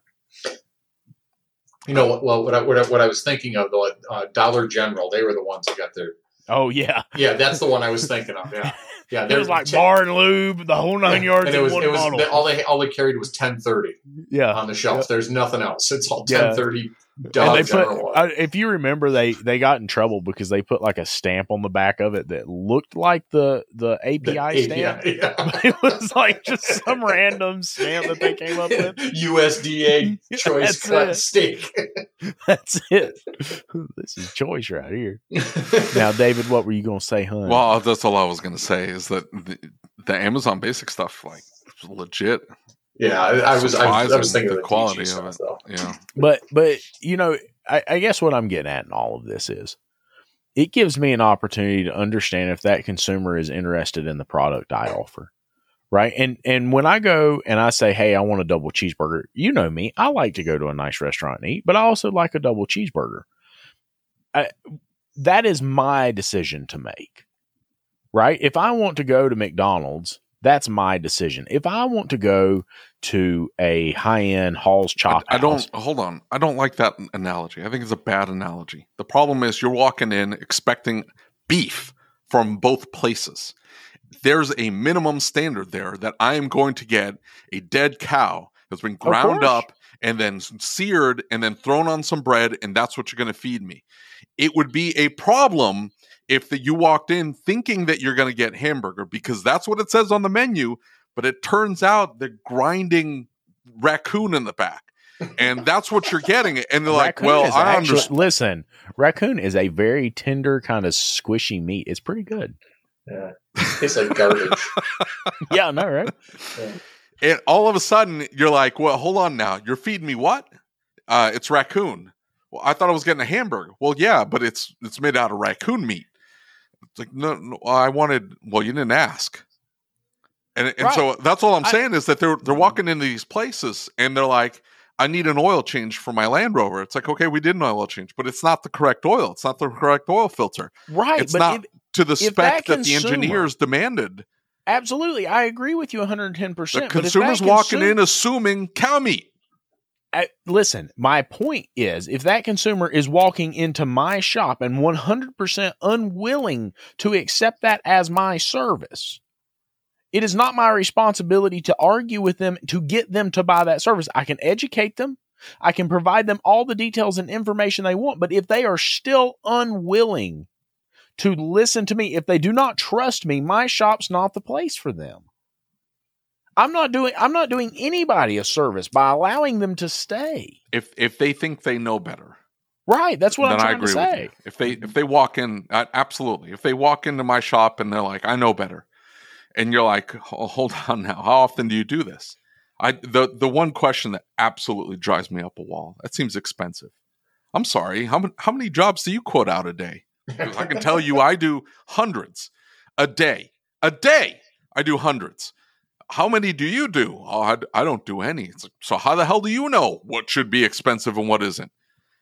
You know, well, what I, what I, what I was thinking of, the uh, Dollar General, they were the ones who got their. Oh, yeah. Yeah, that's the one I was thinking of. Yeah. Yeah, there was like ten- bar and lube, the whole nine yards and it was it was bottle. all they all they carried was ten thirty yeah, on the shelf. There's nothing else. It's all Yeah. ten thirty. And they put. I, if you remember, they they got in trouble because they put like a stamp on the back of it that looked like the the API The stamp. API, yeah. it was like just some random stamp that they came up with. USDA choice That's cut it. steak. That's it. This is choice right here. Now, David, what were you going to say, hun? Well, that's all I was going to say is that the, the Amazon Basic stuff, like, legit. Yeah, I, I was I, was- I was thinking the of the quality of stuff, though. Yeah. but but you know, I, I guess what I'm getting at in all of this is it gives me an opportunity to understand if that consumer is interested in the product I offer. Right. And and when I go and I say, Hey, I want a double cheeseburger, you know me, I like to go to a nice restaurant and eat, but I also like a double cheeseburger. I, that is my decision to make. Right? If I want to go to McDonald's, that's my decision. If I want to go to a high end Hall's I, Chop I House- don't, hold on. I don't like that analogy. I think it's a bad analogy. The problem is you're walking in expecting beef from both places. There's a minimum standard there that I am going to get a dead cow that's been ground up and then seared and then thrown on some bread, and that's what you're going to feed me. It would be a problem if the, you walked in thinking that you're going to get hamburger because that's what it says on the menu, but it turns out they're grinding raccoon in the back. And that's what you're getting. And they're like, Raccoon well, I actually- understand. Listen, raccoon is a very tender, kind of squishy meat. It's pretty good. Yeah. Tastes like garbage. yeah, I know, right? And all of a sudden, you're like, well, hold on now. You're feeding me what? Uh, it's raccoon. Well, I thought I was getting a hamburger. Well, yeah, but it's it's made out of raccoon meat. It's like, no, no I wanted. Well, you didn't ask. And and so that's all I'm I- saying is that they're they're mm-hmm. walking into these places and they're like, I need an oil change for my Land Rover. It's like, okay, we did an oil change, but it's not the correct oil. It's not the correct oil filter Right. It's but not- if- to the spec that that, the consumer- engineers demanded. absolutely, I agree with you 110%. The but if that consumer's walking in assuming cow meat. I, listen, my point is if that consumer is walking into my shop and 100% unwilling to accept that as my service, it is not my responsibility to argue with them to get them to buy that service. I can educate them. I can provide them all the details and information they want. But if they are still unwilling to listen to me, if they do not trust me, my shop's not the place for them. I'm not doing I'm not doing anybody a service by allowing them to stay. If if they think they know better, Right, that's what I'm I agree to with you. If they if they walk in, uh, absolutely. If they walk into my shop and they're like, "I know better," and you're like, "Ho- "Hold on now, how often do you do this?" I the the one question that absolutely drives me up a wall. That seems expensive. I'm sorry. How many how many jobs do you quote out a day? I can tell you, I do hundreds a day. A day, I do hundreds. How many do you do? Oh, I, I don't do any. It's like, so how the hell do you know what should be expensive and what isn't?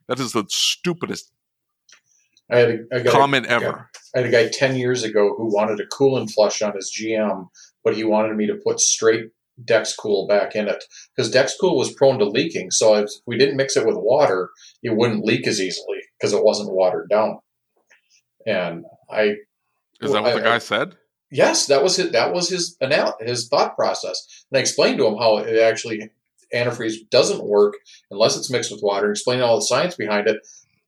That is the stupidest I had a, I got a- comment ever. I had a guy 10 years ago who wanted a coolant flush on his GM, but he wanted me to put straight Dexcool back in it because Dexcool was prone to leaking. So if we didn't mix it with water, it wouldn't leak as easily because it wasn't watered down. And I, Is that what the I- guy said? Yes, that was his, that was his anal- his thought process. And I explained to him how it actually antifreeze doesn't work unless it's mixed with water. Explained all the science behind it.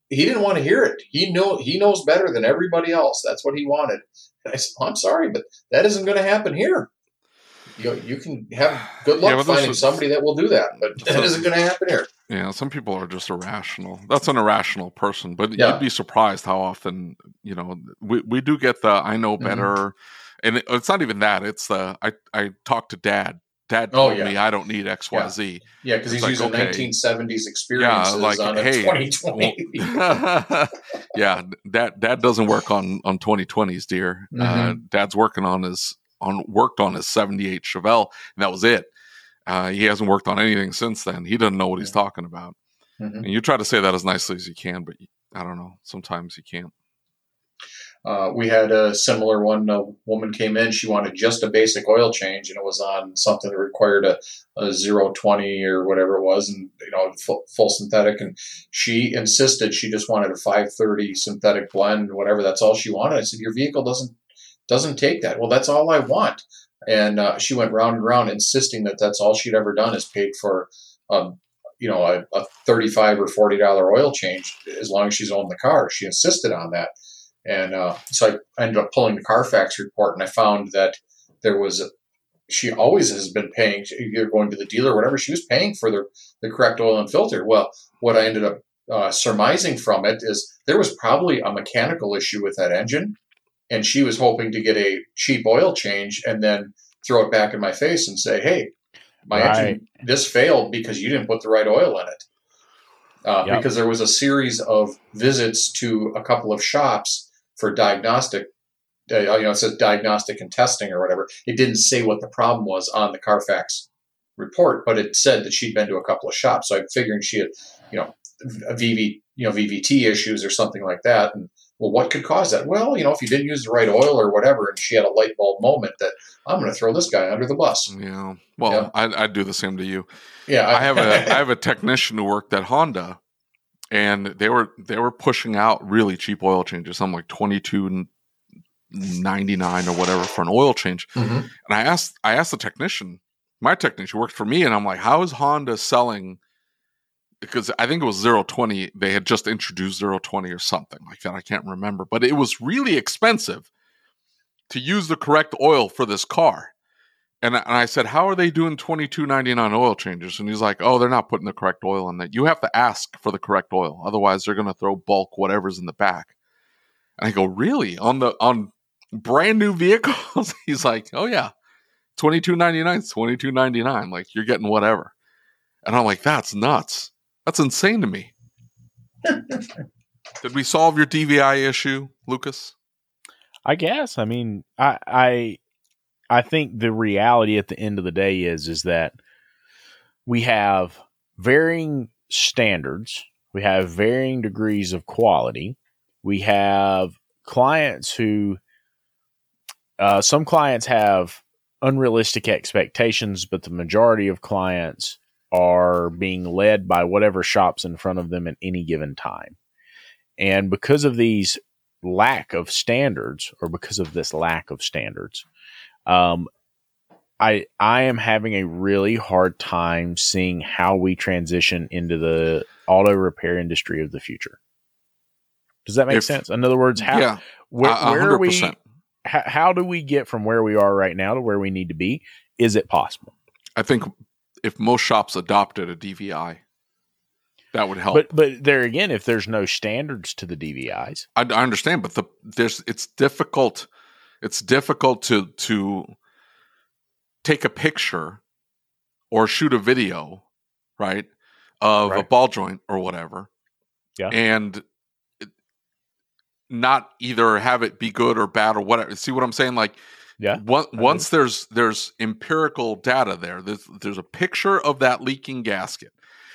He didn't want to hear it. He know he knows better than everybody else. That's what he wanted. And I said, "I'm sorry, but that isn't going to happen here. You you can have good luck Yeah, finding is- somebody that will do that, but that isn't going to happen here." Yeah, some people are just irrational. That's an irrational person, but Yeah. you'd be surprised how often, you know, we, we do get the I know Mhm. better. And it, it's not even that. It's the I, I talked to dad. Dad Oh, told yeah. me I don't need XYZ. Yeah, because It's he's like, using okay. 1970s experiences like, on a hey, 2020. yeah, dad dad doesn't work on on 2020s, dear. Uh, Mm-hmm. dad's working on his on worked on his 78 Chevelle, and that was it. Uh, he hasn't worked on anything since then. He doesn't know what he's talking about. Mhm. And you try to say that as nicely as you can, but I don't know. Sometimes you can't. Uh, we had a similar one. A woman came in. She wanted just a basic oil change, and it was on something that required a, a zero twenty or whatever it was, and you know full, full synthetic. And she insisted she just wanted a five thirty synthetic blend, whatever. That's all she wanted. I said, your vehicle doesn't doesn't take that. Well, that's all I want. And uh, she went round and round, insisting that that's all she'd ever done is paid for, um, you know, a, a thirty-five or forty dollar oil change as long as she's owned the car. She insisted on that, and uh, so I ended up pulling the Carfax report, and I found that there was a, she always has been paying. You're going to the dealer, or whatever. She was paying for the the correct oil and filter. Well, what I ended up uh, surmising from it is there was probably a mechanical issue with that engine, and she was hoping to get a cheap oil change and then throw it back in my face and say, "Hey, my Right. engine this failed because you didn't put the right oil in it." Uh, Yep. Because there was a series of visits to a couple of shops for diagnostic. Uh, you know, it says diagnostic and testing or whatever. It didn't say what the problem was on the Carfax report, but it said that she'd been to a couple of shops. So I'm figuring she had, you know, a VV, you know, VVT issues or something like that. And well, what could cause that? Well, you know, if you didn't use the right oil or whatever, and she had a light bulb moment that I'm going to throw this guy under the bus. Yeah. Well, Yeah. I'd, I'd do the same to you. Yeah, I have a I have a technician who worked at Honda, and they were they were pushing out really cheap oil changes, something like twenty two ninety nine or whatever for an oil change. Mhm. And I asked I asked the technician, my technician worked for me, and I'm like, how is Honda selling? Because I think it was zero twenty. They had just introduced zero twenty or something like that. I can't remember, but it was really expensive to use the correct oil for this car. And, I- and I said, "How are they doing twenty two ninety nine oil changes?" And he's like, "Oh, they're not putting the correct oil in that. You have to ask for the correct oil, otherwise they're going to throw bulk whatever's in the back." And I go, "Really? On the on brand new vehicles?" he's like, "Oh yeah, twenty two ninety nine, twenty two ninety nine. Like you're getting whatever." And I'm like, "That's nuts. That's insane to me." Did we solve your DVI issue, Lucas? I guess. I mean, I I I think the reality at the end of the day is is that we have varying standards. We have varying degrees of quality. We have clients who uh, some clients have unrealistic expectations, but the majority of clients are being led by whatever shops in front of them at any given time. And because of these lack of standards or because of this lack of standards um i i am having a really hard time seeing how we transition into the auto repair industry of the future. Does that make If- sense? In other words how yeah, where, where are we how, how do we get from where we are right now to where we need to be? Is it possible? I think if most shops adopted a DVI, that would help. but but there again if there's no standards to the dvis I, I understand, but the there's it's difficult. It's difficult to to take a picture or shoot a video, right, of a ball joint or whatever, Yeah. and not either have it be good or bad or whatever. See what I'm saying? Like yeah Once, once there's there's empirical data there, there's there's a picture of that leaking gasket.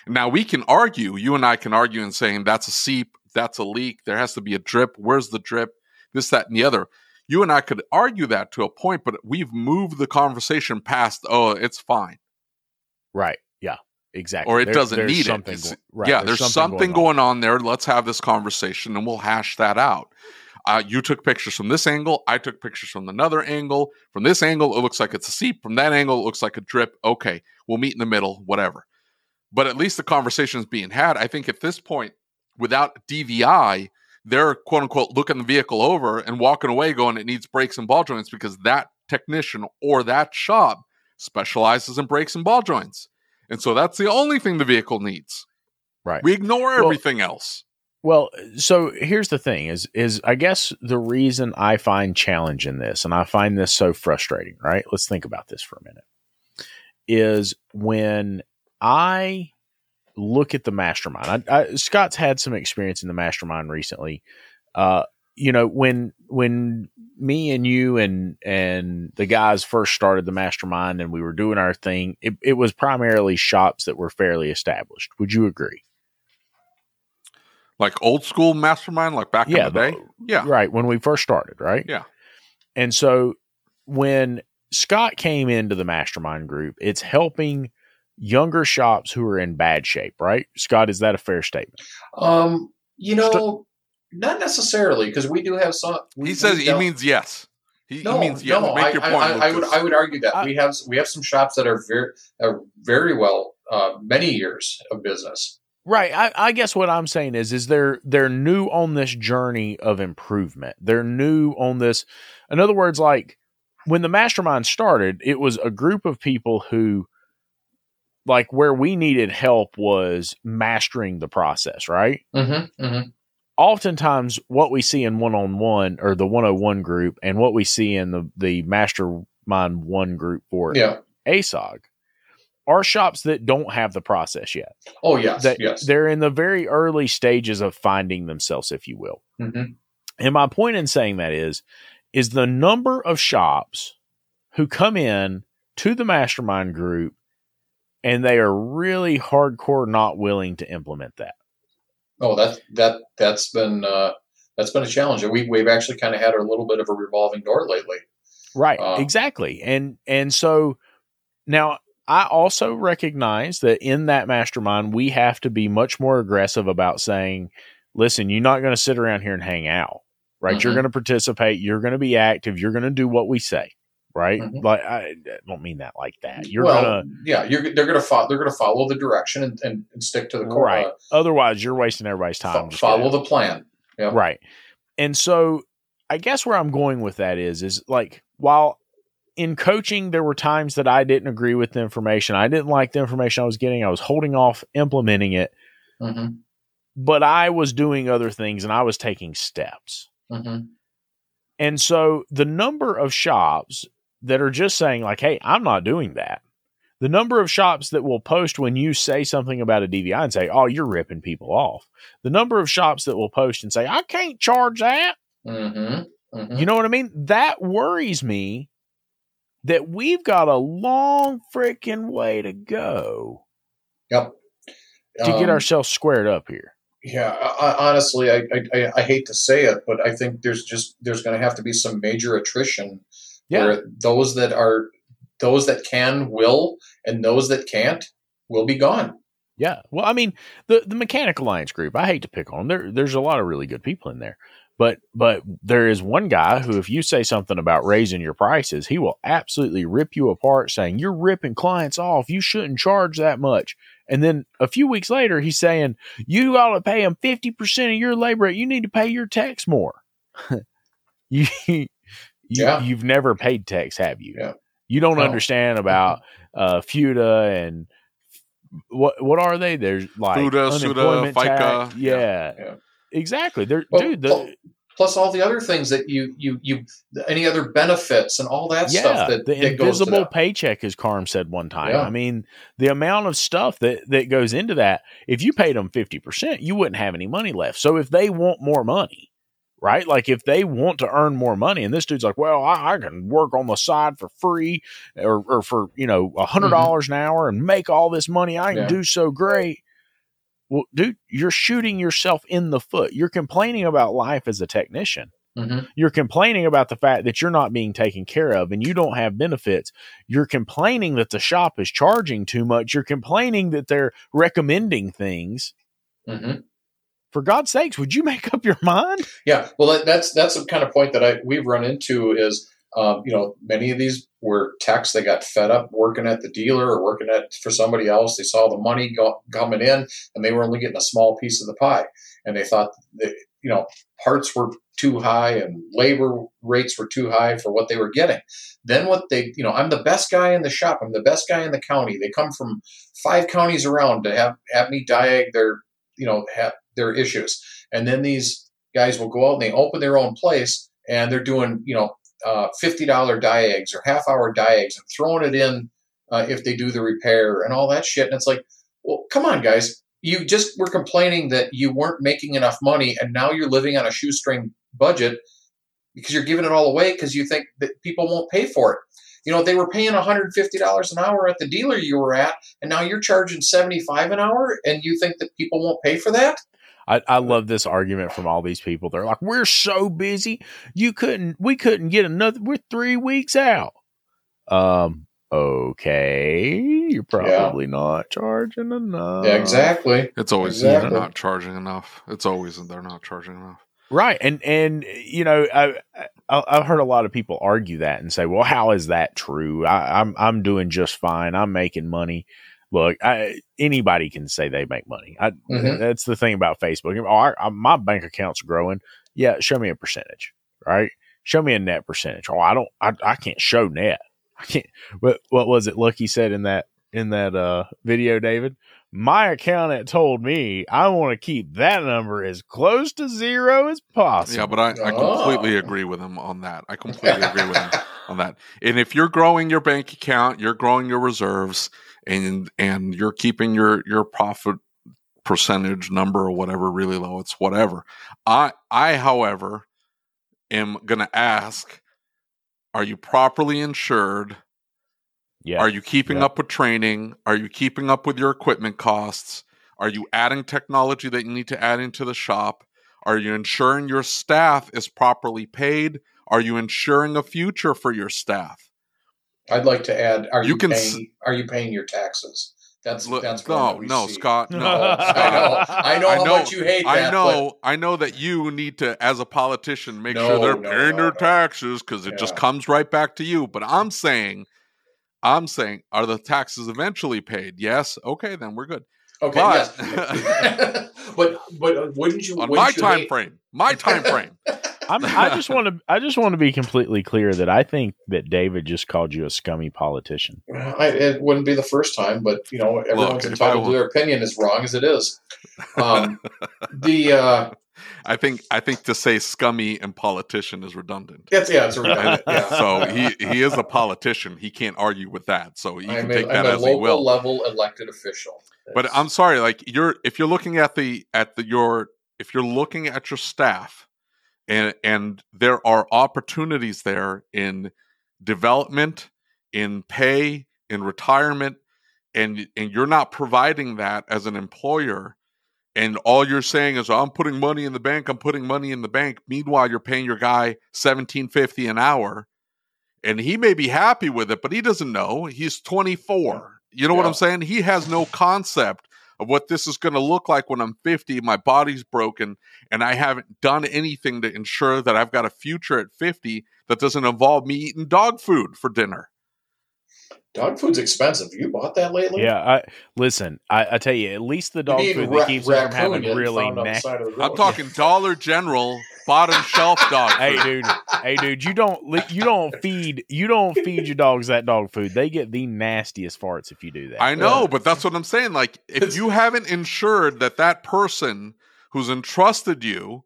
Now we can argue, you and I can argue in saying that's a seep, that's a leak, there has to be a drip. Where's the drip? This, that, and the other. You and I could argue that to a point, but we've moved the conversation past. Oh, it's fine, right yeah exactly or it There- doesn't need something it. right, yeah, there's, something, on. going on there. Let's have this conversation, and we'll hash that out. Uh, you took pictures from this angle. I took pictures from another angle. From this angle, it looks like it's a seep. From that angle, it looks like a drip. Okay, we'll meet in the middle, whatever. But at least the conversation is being had. I think at this point, without DVI, they're quote unquote looking the vehicle over and walking away going, it needs brakes and ball joints because that technician or that shop specializes in brakes and ball joints. And so that's the only thing the vehicle needs. right We ignore Well- everything else. Well, so here's the thing is is I guess the reason I find challenge in this and I find this so frustrating, right? Let's think about this for a minute. Is when I look at the mastermind. I, I, Scott's had some experience in the mastermind recently. Uh, you know, when when me and you and and the guys first started the mastermind and we were doing our thing, it, it was primarily shops that were fairly established. Would you agree? Like old school mastermind, like back Yeah, in the day. Yeah. Right. When we first started, right? Yeah. And so when Scott came into the mastermind group, it's helping younger shops who are in bad shape, right? Scott, is that a fair statement? Um, you know, not necessarily because we do have some. we- He says he means yes. He, No, he means yeah. no, make I, your point. I, I would I would argue that I- we have we have some shops that are very are very well uh, many years of business. Right. I, I guess what I'm saying is, is they're they're new on this journey of improvement. They're new on this. In other words, like when the mastermind started, it was a group of people who, like, where we needed help was mastering the process. Right. Mm-hmm, mm-hmm. Oftentimes, what we see in one on one or the 101 group, and what we see in the the mastermind one group for Yeah. ASOG, are shops that don't have the process yet Oh yes. that yes. they're in the very early stages of finding themselves, if you will. Mm-hmm. And my point in saying that is, is the number of shops who come in to the mastermind group and they are really hardcore not willing to implement that. Oh, that that that's been uh, that's been a challenge. We we've actually kind of had a little bit of a revolving door lately. Right. Uh, exactly. And and so now I also recognize that in that mastermind we have to be much more aggressive about saying, listen, you're not going to sit around here and hang out. Right? You're Mhm. going to participate, you're going to be active, you're going to do what we say. Right? Mhm. Like I don't mean that like that. You're well, going to yeah, you're, they're going to follow. They're to follow the direction and, and, and stick to the core. right. uh, Otherwise, you're wasting everybody's time. follow the plan. Yeah. Right. And so I guess where I'm going with that is is like while in coaching there were times that I didn't agree with the information. I didn't like the information I was getting. I was holding off implementing it, hmm but I was doing other things and I was taking steps. hmm And so the number of shops that are just saying like, "Hey, I'm not doing that." The number of shops that will post when you say something about a DVI and say, "Oh, you're ripping people off." The number of shops that will post and say, "I can't charge that." hmm hmm You know what I mean? That worries me that we've got a long freaking way to go Yep. to get Um, ourselves squared up here. Yeah, I, I- honestly, I, I I hate to say it, but I think there's just there's going to have to be some major attrition Yeah. where those that are those that can will and those that can't will be gone. Yeah. Well, I mean, the the Mechanic Alliance group, I hate to pick on. them. There there's a lot of really good people in there. But but there is one guy who if you say something about raising your prices, he will absolutely rip you apart saying you're ripping clients off. You shouldn't charge that much. And then a few weeks later he's saying you ought to pay them 50% of your labor. You need to pay your tax more. you you Yeah. you've never paid tax, have you? Yeah. You don't No. understand about uh FUTA and what what are they? There's like FUTA, SUTA, unemployment FICA. tax. Yeah, Yeah. Yeah. exactly. They're Well, dude. The, Plus all the other things that you you you any other benefits and all that yeah, stuff that, the that goes to invisible that. paycheck, as Carm said one time. Yeah. I mean, the amount of stuff that that goes into that. If you paid them fifty percent, you wouldn't have any money left. So if they want more money, right? Like if they want to earn more money, and this dude's like, well, I, I can work on the side for free, or, or for you know a hundred dollars an hour and make all this money. I can Mm-hmm. Yeah. do so great. Well, dude, you're shooting yourself in the foot. You're complaining about life as a technician Mhm. you're complaining about the fact that you're not being taken care of and you don't have benefits. You're complaining that the shop is charging too much. You're complaining that they're recommending things. Mhm. For God's sakes, would you make up your mind? Yeah, well, that, that's that's the kind of point that I we've run into is, um, you know, many of these were techs they got fed up working at the dealer or working at for somebody else. They saw the money go, coming in, and they were only getting a small piece of the pie, and they thought that you know parts were too high and labor rates were too high for what they were getting. Then what they, you know, I'm the best guy in the shop. I'm the best guy in the county. They come from five counties around to have have me diag their, you know, have their issues, and then these guys will go out and they open their own place and they're doing you know uh, fifty dollar diags or half hour diags and throwing it in uh, if they do the repair and all that shit. And it's like, well, come on, guys. You just were complaining that you weren't making enough money, and now you're living on a shoestring budget because you're giving it all away because you think that people won't pay for it. You know, they were paying $150 an hour at the dealer you were at, and now you're charging 75 an hour, and you think that people won't pay for that? I, I love this argument from all these people. They're like, we're so busy. You couldn't, we couldn't get another, we're three weeks out. Um, okay. You're probably not charging enough. yeah, exactly. It's always Exactly. they're not charging enough. It's always they're not charging enough. Right. And, and, you know, I, I, I've heard a lot of people argue that and say, "Well, how is that true? I, I'm I'm doing just fine. I'm making money." Look, I, anybody can say they make money. I, Mhm. That's the thing about Facebook. Oh, I, I, my bank account's growing. Yeah, show me a percentage, right? Show me a net percentage. Oh, I don't. I, I can't show net. I can't. What what was it? Lucky said in that in that uh video, David. My accountant told me I want to keep that number as close to zero as possible. Yeah, but I, I completely Oh. agree with him on that. I completely agree with him on that. And if you're growing your bank account, you're growing your reserves, and and you're keeping your your profit percentage number or whatever really low, it's whatever. I I, however, am gonna ask: Are you properly insured? yeah. Are you keeping Yeah. up with training? Are you keeping up with your equipment costs? Are you adding technology that you need to add into the shop? Are you ensuring your staff is properly paid? Are you ensuring a future for your staff? I'd like to add: Are You you, can paying? are you paying your taxes? That's Look, that's no, that we no, see. Scott, no. I know, I know I how know- much you hate That, I that. know, I know that you need to, as a politician, make No, sure they're no, paying no, their no. taxes because it just comes right back to you. But I'm saying, I'm saying, are the taxes eventually paid? Yes. Okay, then we're good. Okay, but- yes, but but wouldn't you? On wouldn't my you time hate- frame, my time frame. I'm, I just want to. I just want to be completely clear that I think that David just called you a scummy politician. I, it wouldn't be the first time, but you know everyone's if I entitled to their opinion, as wrong as it is. Um, the uh, I think I think to say scummy and politician is redundant. it's yeah, it's redundant. Yeah. So he he is a politician. He can't argue with that. So you I'm can a, take that I'm a as he local will. level elected official. But I'm sorry, like you're if you're looking at the at the your if you're looking at your staff and and there are opportunities there in development, in pay, in retirement, and and you're not providing that as an employer, and all you're saying is I'm putting money in the bank, I'm putting money in the bank. Meanwhile, you're paying your guy seventeen fifty an hour, and he may be happy with it, but he doesn't know. He's 24. You know what I'm saying? He has no concept of what this is going to look like when I'm 50. My body's broken, and I haven't done anything to ensure that I've got a future at 50 that doesn't involve me eating dog food for dinner. dog food's expensive. You bought that lately? Yeah, I listen. I, I tell you, at least the dog need food ra- that keeps us from having really found on the nasty. side of the I'm talking Dollar General bottom shelf dog Hey, food. dude. Hey, dude. You don't. You don't feed. You don't feed your dogs that dog food. They get the nastiest farts if you do that. I know, but that's what I'm saying. Like, if you haven't ensured that that person who's entrusted you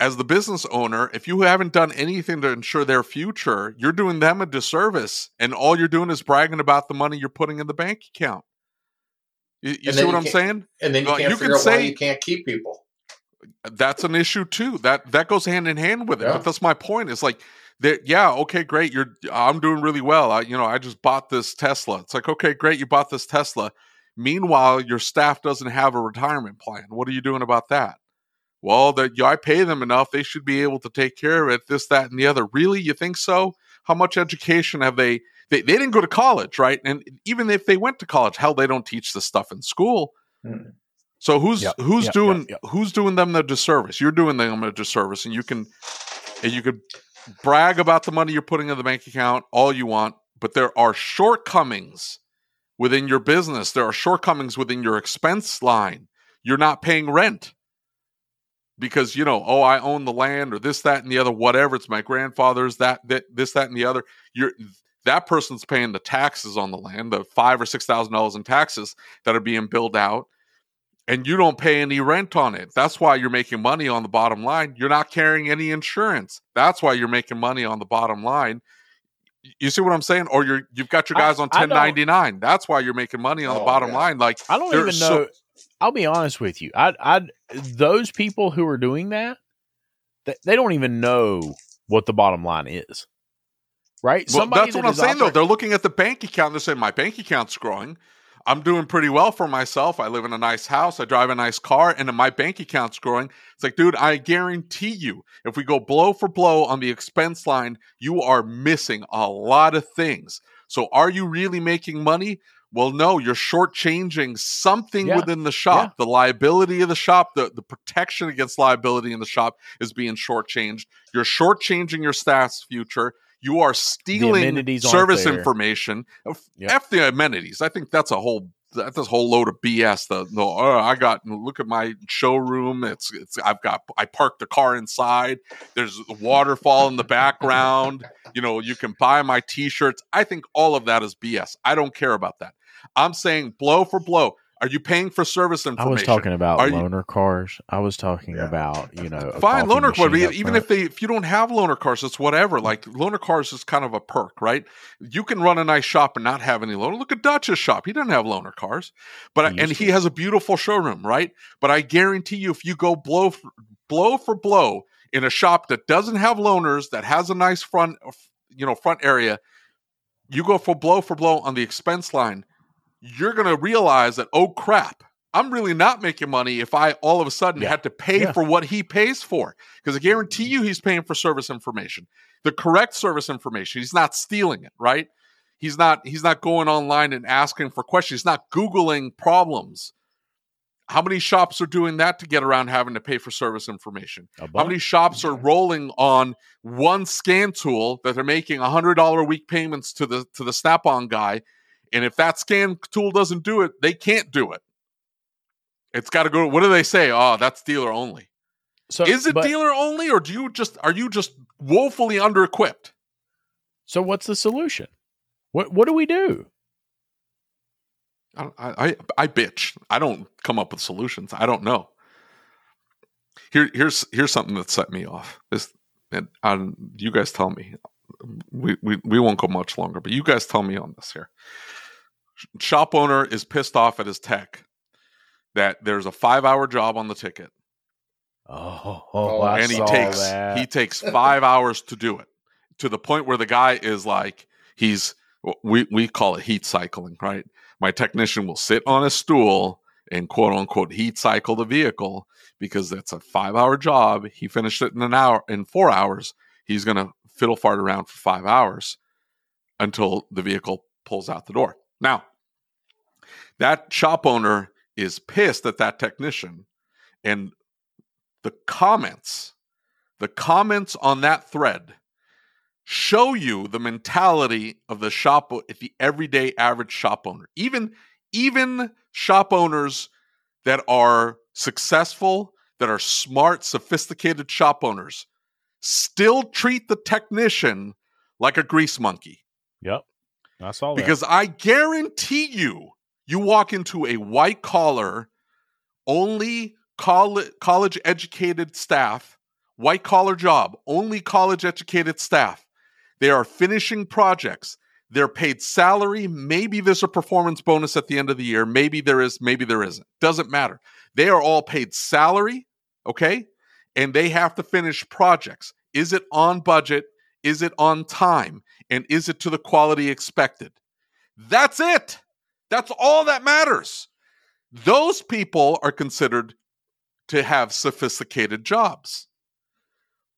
as the business owner, if you haven't done anything to ensure their future, you're doing them a disservice, and all you're doing is bragging about the money you're putting in the bank account. You, you see what you I'm saying? and then you Well, can't you figure can out why say- you can't keep people. That's an issue too. That that goes hand in hand with it. Yeah. But that's my point. It's like, that yeah, okay, great. You're I'm doing really well. I you know I just bought this Tesla. It's like okay, great. You bought this Tesla. Meanwhile, your staff doesn't have a retirement plan. What are you doing about that? Well, that I pay them enough. They should be able to take care of it. This, that, and the other. Really, you think so? How much education have they? They, they didn't go to college, right? And even if they went to college, hell, they don't teach this stuff in school. Mm. So who's Yep, who's yep, doing yep, who's doing them the disservice? You're doing them a disservice, and you can and you could brag about the money you're putting in the bank account all you want, but there are shortcomings within your business. There are shortcomings within your expense line. You're not paying rent because you know, oh, I own the land or this, that, and the other, whatever. It's my grandfather's that, that this, that, and the other. You're that person's paying the taxes on the land, the five or six thousand dollars in taxes that are being billed out, and you don't pay any rent on it. That's why you're making money on the bottom line. You're not carrying any insurance. That's why you're making money on the bottom line. You see what I'm saying? Or you're you've got your guys on I don't- 1099. That's why you're making money on the Oh, bottom yeah. line. Like I don't even are so- know. I'll be honest with you. I, I, those people who are doing that, they, they don't even know what the bottom line is. Right? Well, Somebody that's what that I'm is saying, though. They're looking at the bank account. They're saying, my bank account's growing. I'm doing pretty well for myself. I live in a nice house. I drive a nice car, and my bank account's growing. It's like, dude, I guarantee you, if we go blow for blow on the expense line, you are missing a lot of things. So, are you really making money Well, no, you're shortchanging something Yeah. within the shop. The liability of the shop, the, the protection against liability in the shop is being shortchanged. You're shortchanging your staff's future. You are stealing service information. F- Yep. F the amenities. I think that's a whole that's a whole load of BS. The no, oh, I got look at my showroom. It's it's I've got I parked the car inside. There's a waterfall in the background. You know, you can buy my t-shirts. I think all of that is BS. I don't care about that. I'm saying blow for blow. Are you paying for service information? I was talking about Are you- loaner cars. I was talking Yeah. about you know Fine, loaner car. machine Even if they if you don't have loaner cars, it's whatever. Mm. Like loaner cars is kind of a perk, right? You can run a nice shop and not have any loaner. Look at Dutch's shop; he doesn't have loaner cars, but He and used he has a beautiful showroom, right? But I guarantee you, if you go blow for, blow for blow in a shop that doesn't have loaners, that has a nice front, you know, front area, you go for blow for blow on the expense line, you're going to realize that oh crap. I'm really not making money if I all of a sudden Yeah. had to pay Yeah. for what he pays for. Because I guarantee you he's paying for service information. The correct service information. He's not stealing it, right? He's not he's not going online and asking for questions. He's not Googling problems. How many shops are doing that to get around having to pay for service information? How many shops are rolling on one scan tool that they're making hundred dollar a week payments to the to the Snap-on guy, and if that scan tool doesn't do it, they can't do it. It's got to go. What do they say? Oh, that's dealer only. so Is it but- dealer only, or do you just are you just woefully under equipped? So what's the solution? What what do we do? I, I I bitch. I don't come up with solutions. I don't know. Here here's here's something that set me off. This and um, you guys tell me. We, we we won't go much longer, but you guys tell me on this here. Shop owner is pissed off at his tech that there's a five hour job on the ticket, Oh, Oh, I and he saw takes that. he takes five hours to do it to the point where the guy is like he's we we call it heat cycling right? My technician will sit on a stool and quote unquote heat cycle the vehicle because that's a five hour job. He finished it in an hour in four hours. He's going to fiddle fart around for five hours until the vehicle pulls out the door now that shop owner is pissed at that technician and the comments the comments on that thread show you the mentality of the shop the everyday average shop owner. Even even shop owners that are successful that are smart sophisticated shop owners still treat the technician like a grease monkey. Yep, I saw that. because I guarantee you, you walk into a white collar, only college, college educated staff, white collar job, only college educated staff. They are finishing projects. They're paid salary. Maybe there's a performance bonus at the end of the year. Maybe there is, maybe there isn't. Doesn't matter. They are all paid salary, okay? And they have to finish projects. Is it on budget? Is it on time? And is it to the quality expected? That's it. That's all that matters. Those people are considered to have sophisticated jobs.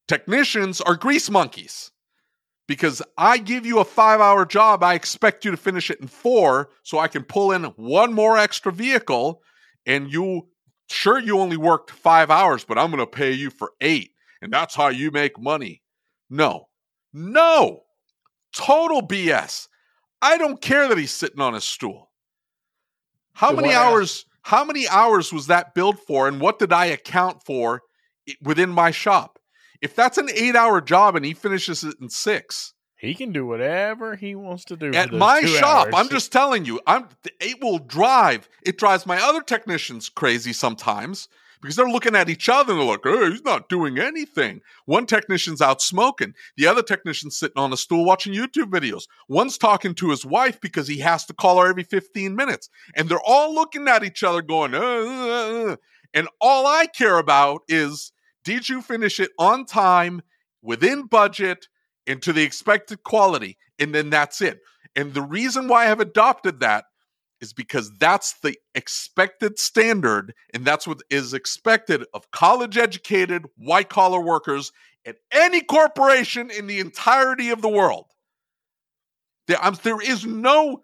Technicians are grease monkeys because I give you a five hour job. I expect you to finish it in four so I can pull in one more extra vehicle. And you, sure, you only worked five hours, but I'm going to pay you for eight. And that's how you make money. No, no, total BS. I don't care that he's sitting on his stool. How many hours? How many hours was that billed for, and what did I account for within my shop? If that's an eight-hour job and he finishes it in six, he can do whatever he wants to do at my shop, hours. I'm just telling you, I'm it will drive. It drives my other technicians crazy sometimes because they're looking at each other and they're like, "Hey, he's not doing anything." One technician's out smoking, the other technician's sitting on a stool watching YouTube videos. One's talking to his wife because he has to call her every 15 minutes, and they're all looking at each other, going, uh, uh, uh. and all I care about is, did you finish it on time, within budget? and to the expected quality, and then that's it. And the reason why I have adopted that is because that's the expected standard, and that's what is expected of college educated white collar workers at any corporation in the entirety of the world. There, I'm- there is no,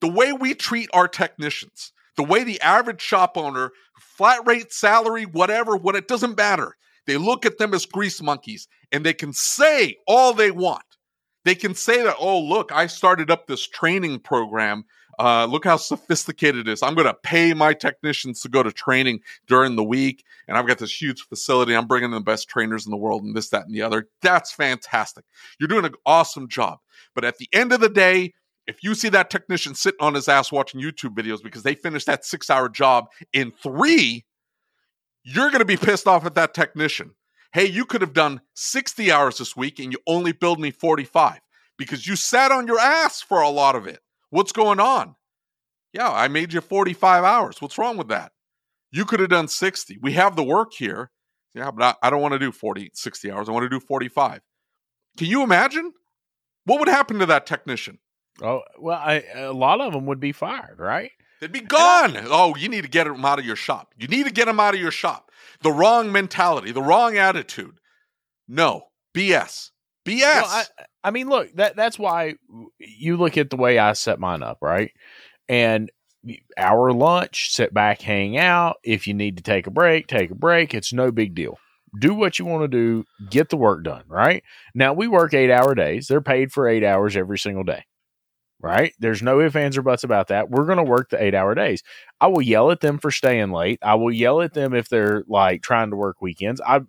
the way we treat our technicians, the way the average shop owner, flat rate, salary, whatever, what it doesn't matter. They look at them as grease monkeys and they can say all they want. They can say that, oh, look, I started up this training program. Uh, look how sophisticated it is. I'm going to pay my technicians to go to training during the week. And I've got this huge facility. I'm bringing in the best trainers in the world and this, that, and the other. That's fantastic. You're doing an awesome job. But at the end of the day, if you see that technician sitting on his ass watching YouTube videos because they finished that six hour job in three, you're going to be pissed off at that technician. Hey, you could have done 60 hours this week and you only billed me 45 because you sat on your ass for a lot of it. What's going on? Yeah, I made you 45 hours. What's wrong with that? You could have done 60. We have the work here. Yeah, but I, I don't want to do 40, 60 hours. I want to do 45. Can you imagine? What would happen to that technician? Oh well, I, a lot of them would be fired, right? They'd be gone. Oh, you need to get them out of your shop. You need to get them out of your shop. The wrong mentality, the wrong attitude. No, BS. BS. Well, I, I mean, look, that that's why you look at the way I set mine up, right? And our lunch, sit back, hang out. If you need to take a break, take a break. It's no big deal. Do what you want to do, get the work done, right? Now, we work eight hour days. They're paid for eight hours every single day right? There's no ifs, ands, or buts about that. We're going to work the eight hour days. I will yell at them for staying late. I will yell at them if they're like trying to work weekends. I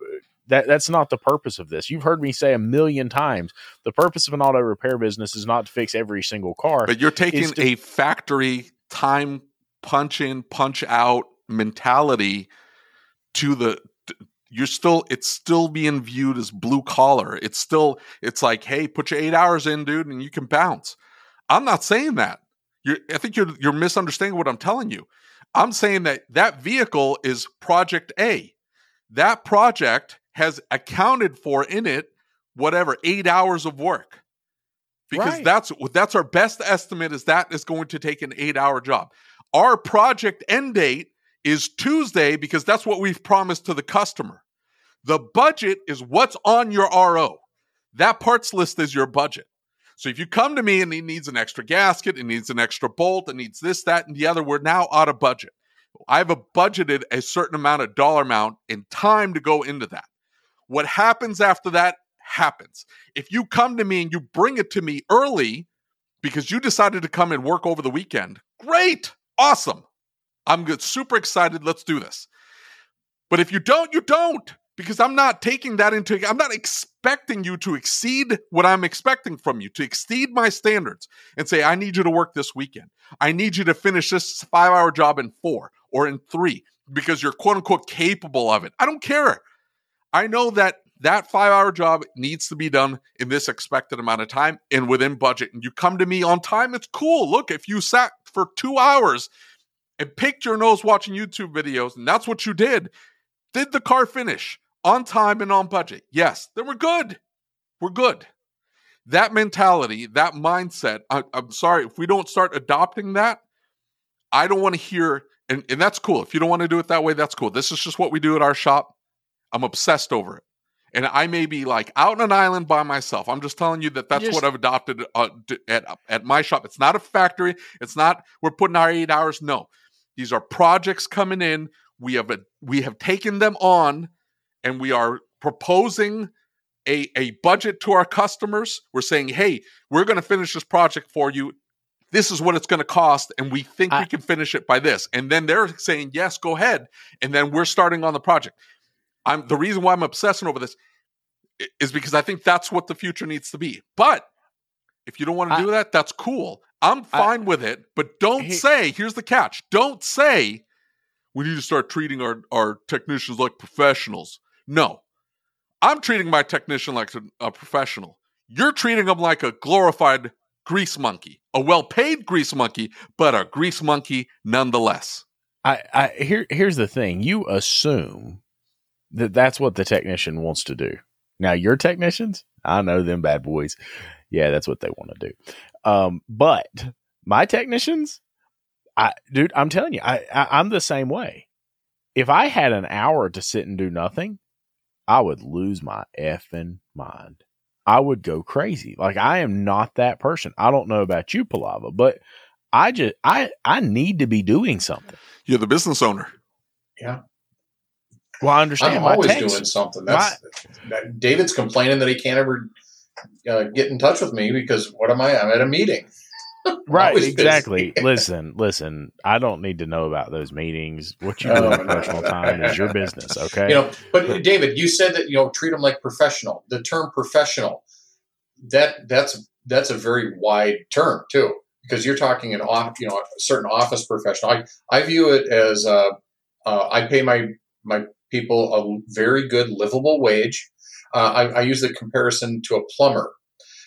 that that's not the purpose of this. You've heard me say a million times. The purpose of an auto repair business is not to fix every single car. But you're taking to, a factory time punch in, punch out mentality to the you're still it's still being viewed as blue collar. It's still it's like, hey, put your eight hours in, dude, and you can bounce. I'm not saying that. You're, I think you're you're misunderstanding what I'm telling you. I'm saying that that vehicle is Project A. That project has accounted for in it whatever eight hours of work because right. that's that's our best estimate is that is going to take an eight hour job. Our project end date is Tuesday because that's what we've promised to the customer. The budget is what's on your RO. That parts list is your budget. So if you come to me and it needs an extra gasket, it needs an extra bolt, it needs this, that, and the other, we're now out of budget. I've budgeted a certain amount of dollar amount and time to go into that. What happens after that happens. If you come to me and you bring it to me early because you decided to come and work over the weekend, great, awesome. I'm super excited. Let's do this. But if you don't, you don't because I'm not taking that into I'm not expecting you to exceed what I'm expecting from you, to exceed my standards and say I need you to work this weekend. I need you to finish this 5-hour job in 4 or in 3 because you're quote unquote capable of it. I don't care. I know that that 5-hour job needs to be done in this expected amount of time and within budget and you come to me on time, it's cool. Look, if you sat for 2 hours and picked your nose watching YouTube videos and that's what you did, did the car finish? on time and on budget. Yes, then we're good. We're good. That mentality, that mindset, I, am sorry, if we don't start adopting that, I don't want to hear, and, and that's cool. If you don't want to do it that way, that's cool. This is just what we do at our shop. I'm obsessed over it. And I may be like out on an island by myself. I'm just telling you that that's just, what I've adopted uh, at, at my shop. It's not a factory. It's not, we're putting our eight hours. No, these are projects coming in. We have a, we have taken them on and we are proposing a, a budget to our customers. We're saying, hey, we're going to finish this project for you. This is what it's going to cost, and we think I, we can finish it by this. And then they're saying, yes, go ahead. And then we're starting on the project. I'm the reason why I'm obsessing over this is because I think that's what the future needs to be. But if you don't want to do that, that's cool. I'm fine I, with it. But don't say, here's the catch. Don't say we need to start treating our, our technicians like professionals. No, I'm treating my technician like a, a professional. You're treating him like a glorified grease monkey, a well-paid grease monkey, but a grease monkey nonetheless. I, I here here's the thing. You assume that that's what the technician wants to do. Now, your technicians, I know them bad boys. Yeah, that's what they want to do. Um, but my technicians, I, dude, I'm telling you, I, I I'm the same way. If I had an hour to sit and do nothing, I would lose my effing mind. I would go crazy. Like I am not that person. I don't know about you, Pelava, but I just I I need to be doing something. You're the business owner. Yeah. Well, I understand. I'm my always text- doing something. That's that- David's complaining that he can't ever uh, get in touch with me because what am I? I'm at a meeting. Right, exactly. listen, listen. I don't need to know about those meetings. What you do in personal time is your business. Okay. You know, but David, you said that you know treat them like professional. The term professional that that's that's a very wide term too because you're talking an off you know a certain office professional. I I view it as uh, uh, I pay my my people a very good livable wage. Uh, I, I use the comparison to a plumber.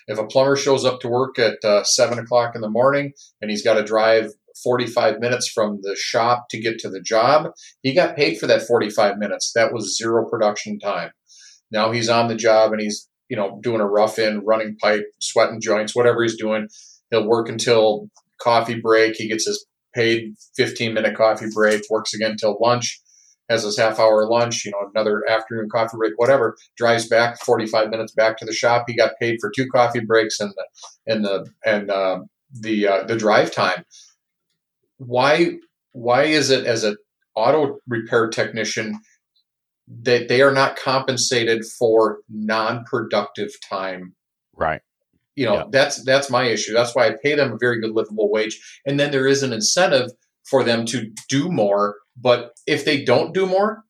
If a plumber shows up to work at uh, seven o'clock in the morning and he's got to drive 45 minutes from the shop to get to the job, he got paid for that 45 minutes. That was zero production time. Now he's on the job and he's, you know, doing a rough in, running pipe, sweating joints, whatever he's doing. He'll work until coffee break. He gets his paid 15 minute coffee break, works again till lunch, has his half hour lunch, you know, another afternoon coffee break, whatever, drives back 45 minutes back to the shop. He got paid for two coffee breaks and the, and the, and, uh, the, uh, the drive time. Why, why is it as an auto repair technician that they are not compensated for non-productive time right. you know Yeah. that's that's my issue that's why i pay them a very good livable wage and then there is an incentive for them to do more but if they don't do more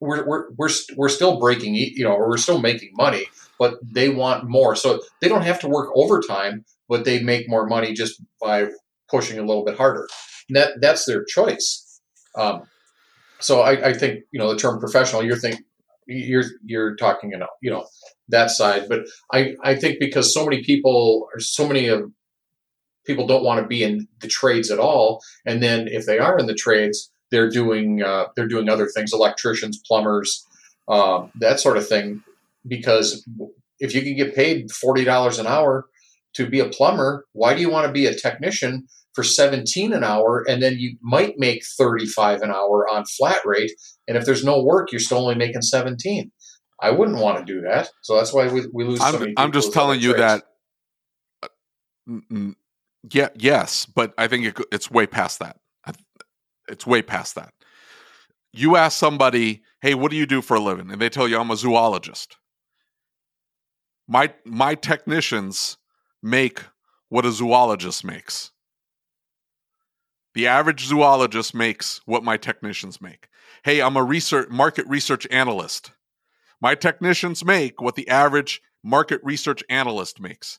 we're we're we're, we're still breaking you know or we're still making money but they want more. So they don't have to work overtime but they make more money just by pushing a little bit harder. And that that's their choice. Um, so I, I think you know the term professional you're think you're you're talking know you know that side. But I, I think because so many people or so many of people don't want to be in the trades at all and then if they are in the trades they're doing uh, they're doing other things electricians plumbers um, that sort of thing because if you can get paid $40 an hour to be a plumber why do you want to be a technician for 17 an hour and then you might make 35 an hour on flat rate and if there's no work you're still only making 17 i wouldn't want to do that so that's why we, we lose I'm, many I'm just telling you trades. that. Yeah, yes, but I think it, it's way past that. It's way past that. You ask somebody, "Hey, what do you do for a living?" and they tell you, "I'm a zoologist." My my technicians make what a zoologist makes. The average zoologist makes what my technicians make. Hey, I'm a research market research analyst. My technicians make what the average market research analyst makes.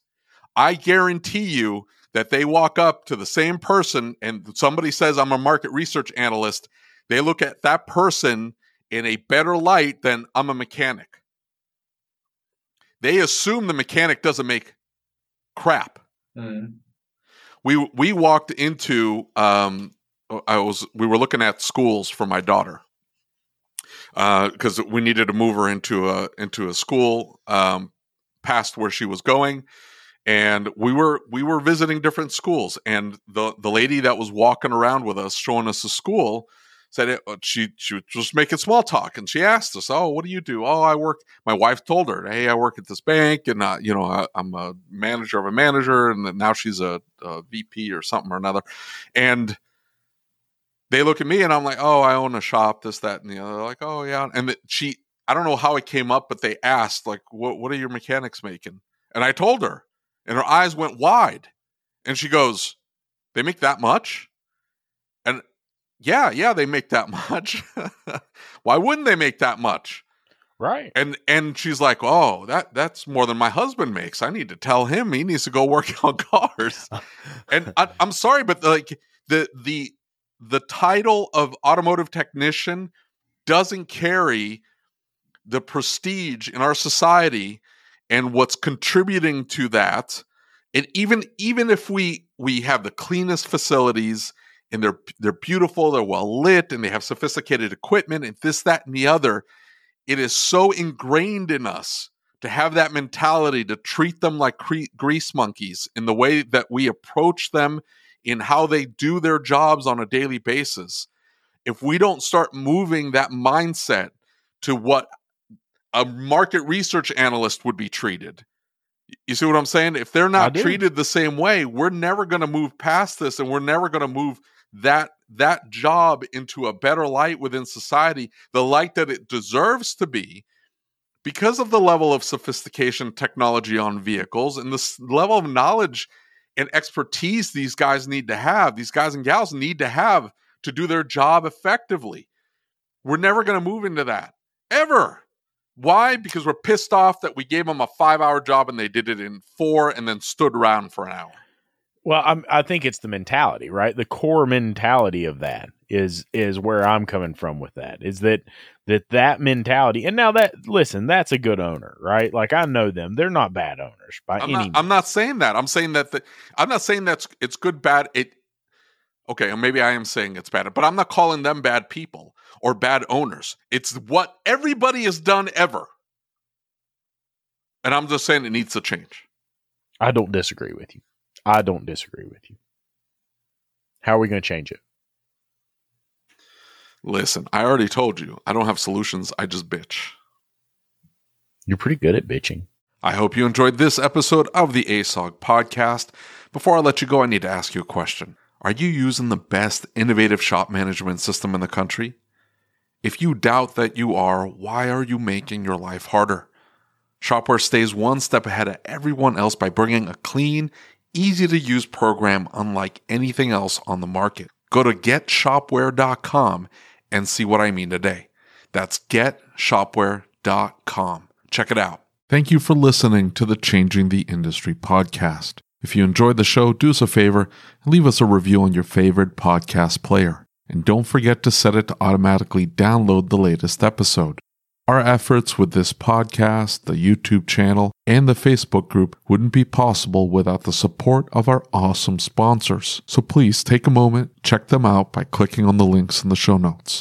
I guarantee you that they walk up to the same person and somebody says, I'm a market research analyst. They look at that person in a better light than I'm a mechanic. They assume the mechanic doesn't make crap Mhm. we we walked into um I was we were looking at schools for my daughter because we needed to move her into a into a school um, past where she was going, and we were we were visiting different schools, and the the lady that was walking around with us showing us the school said it, uh, she she was just making small talk, and she asked us, "Oh, what do you do?" "Oh, I work." My wife told her, "Hey, I work at this bank, and uh, you know I, I'm a manager of a manager, and now she's a, a VP or something or another," and they look at me and I'm like, oh, I own a shop, this, that, and the other. Like, oh yeah. And she, I don't know how it came up, but they asked, like, what what are your mechanics making? And I told her, and her eyes went wide, and she goes, they make that much? And yeah, yeah, they make that much. Why wouldn't they make that much? Right. And and she's like, oh, that that's more than my husband makes. I need to tell him he needs to go work on cars. and I, I'm sorry, but like the the the title of automotive technician doesn't carry the prestige in our society and what's contributing to that and even even if we we have the cleanest facilities and they're they're beautiful they're well lit and they have sophisticated equipment and this that and the other it is so ingrained in us to have that mentality to treat them like cre- grease monkeys in the way that we approach them in how they do their jobs on a daily basis. If we don't start moving that mindset to what a market research analyst would be treated, You see what I'm saying? If they're not treated the same way, we're never going to move past this and we're never going to move that that job into a better light within society, the light that it deserves to be because of the level of sophistication technology on vehicles and the level of knowledge and expertise these guys need to have, these guys and gals need to have to do their job effectively. We're never going to move into that ever. Why? Because we're pissed off that we gave them a five hour job and they did it in four and then stood around for an hour. Well, I'm, I think it's the mentality, right? The core mentality of that is is where I'm coming from with that. Is that that that mentality? And now that listen, that's a good owner, right? Like I know them; they're not bad owners by I'm any not, means. I'm not saying that. I'm saying that the, I'm not saying that's it's good, bad. It okay, maybe I am saying it's bad, but I'm not calling them bad people or bad owners. It's what everybody has done ever, and I'm just saying it needs to change. I don't disagree with you. I don't disagree with you. How are we going to change it? Listen, I already told you I don't have solutions. I just bitch. You're pretty good at bitching. I hope you enjoyed this episode of the ASOG podcast. Before I let you go, I need to ask you a question. Are you using the best innovative shop management system in the country? If you doubt that you are, why are you making your life harder? Shop-Ware stays one step ahead of everyone else by bringing a clean, easy to use program unlike anything else on the market. Go to getshopware.com and see what I mean today. That's getshopware.com. Check it out. Thank you for listening to the Changing the Industry podcast. If you enjoyed the show, do us a favor and leave us a review on your favorite podcast player. And don't forget to set it to automatically download the latest episode. Our efforts with this podcast, the YouTube channel, and the Facebook group wouldn't be possible without the support of our awesome sponsors. So please take a moment, check them out by clicking on the links in the show notes.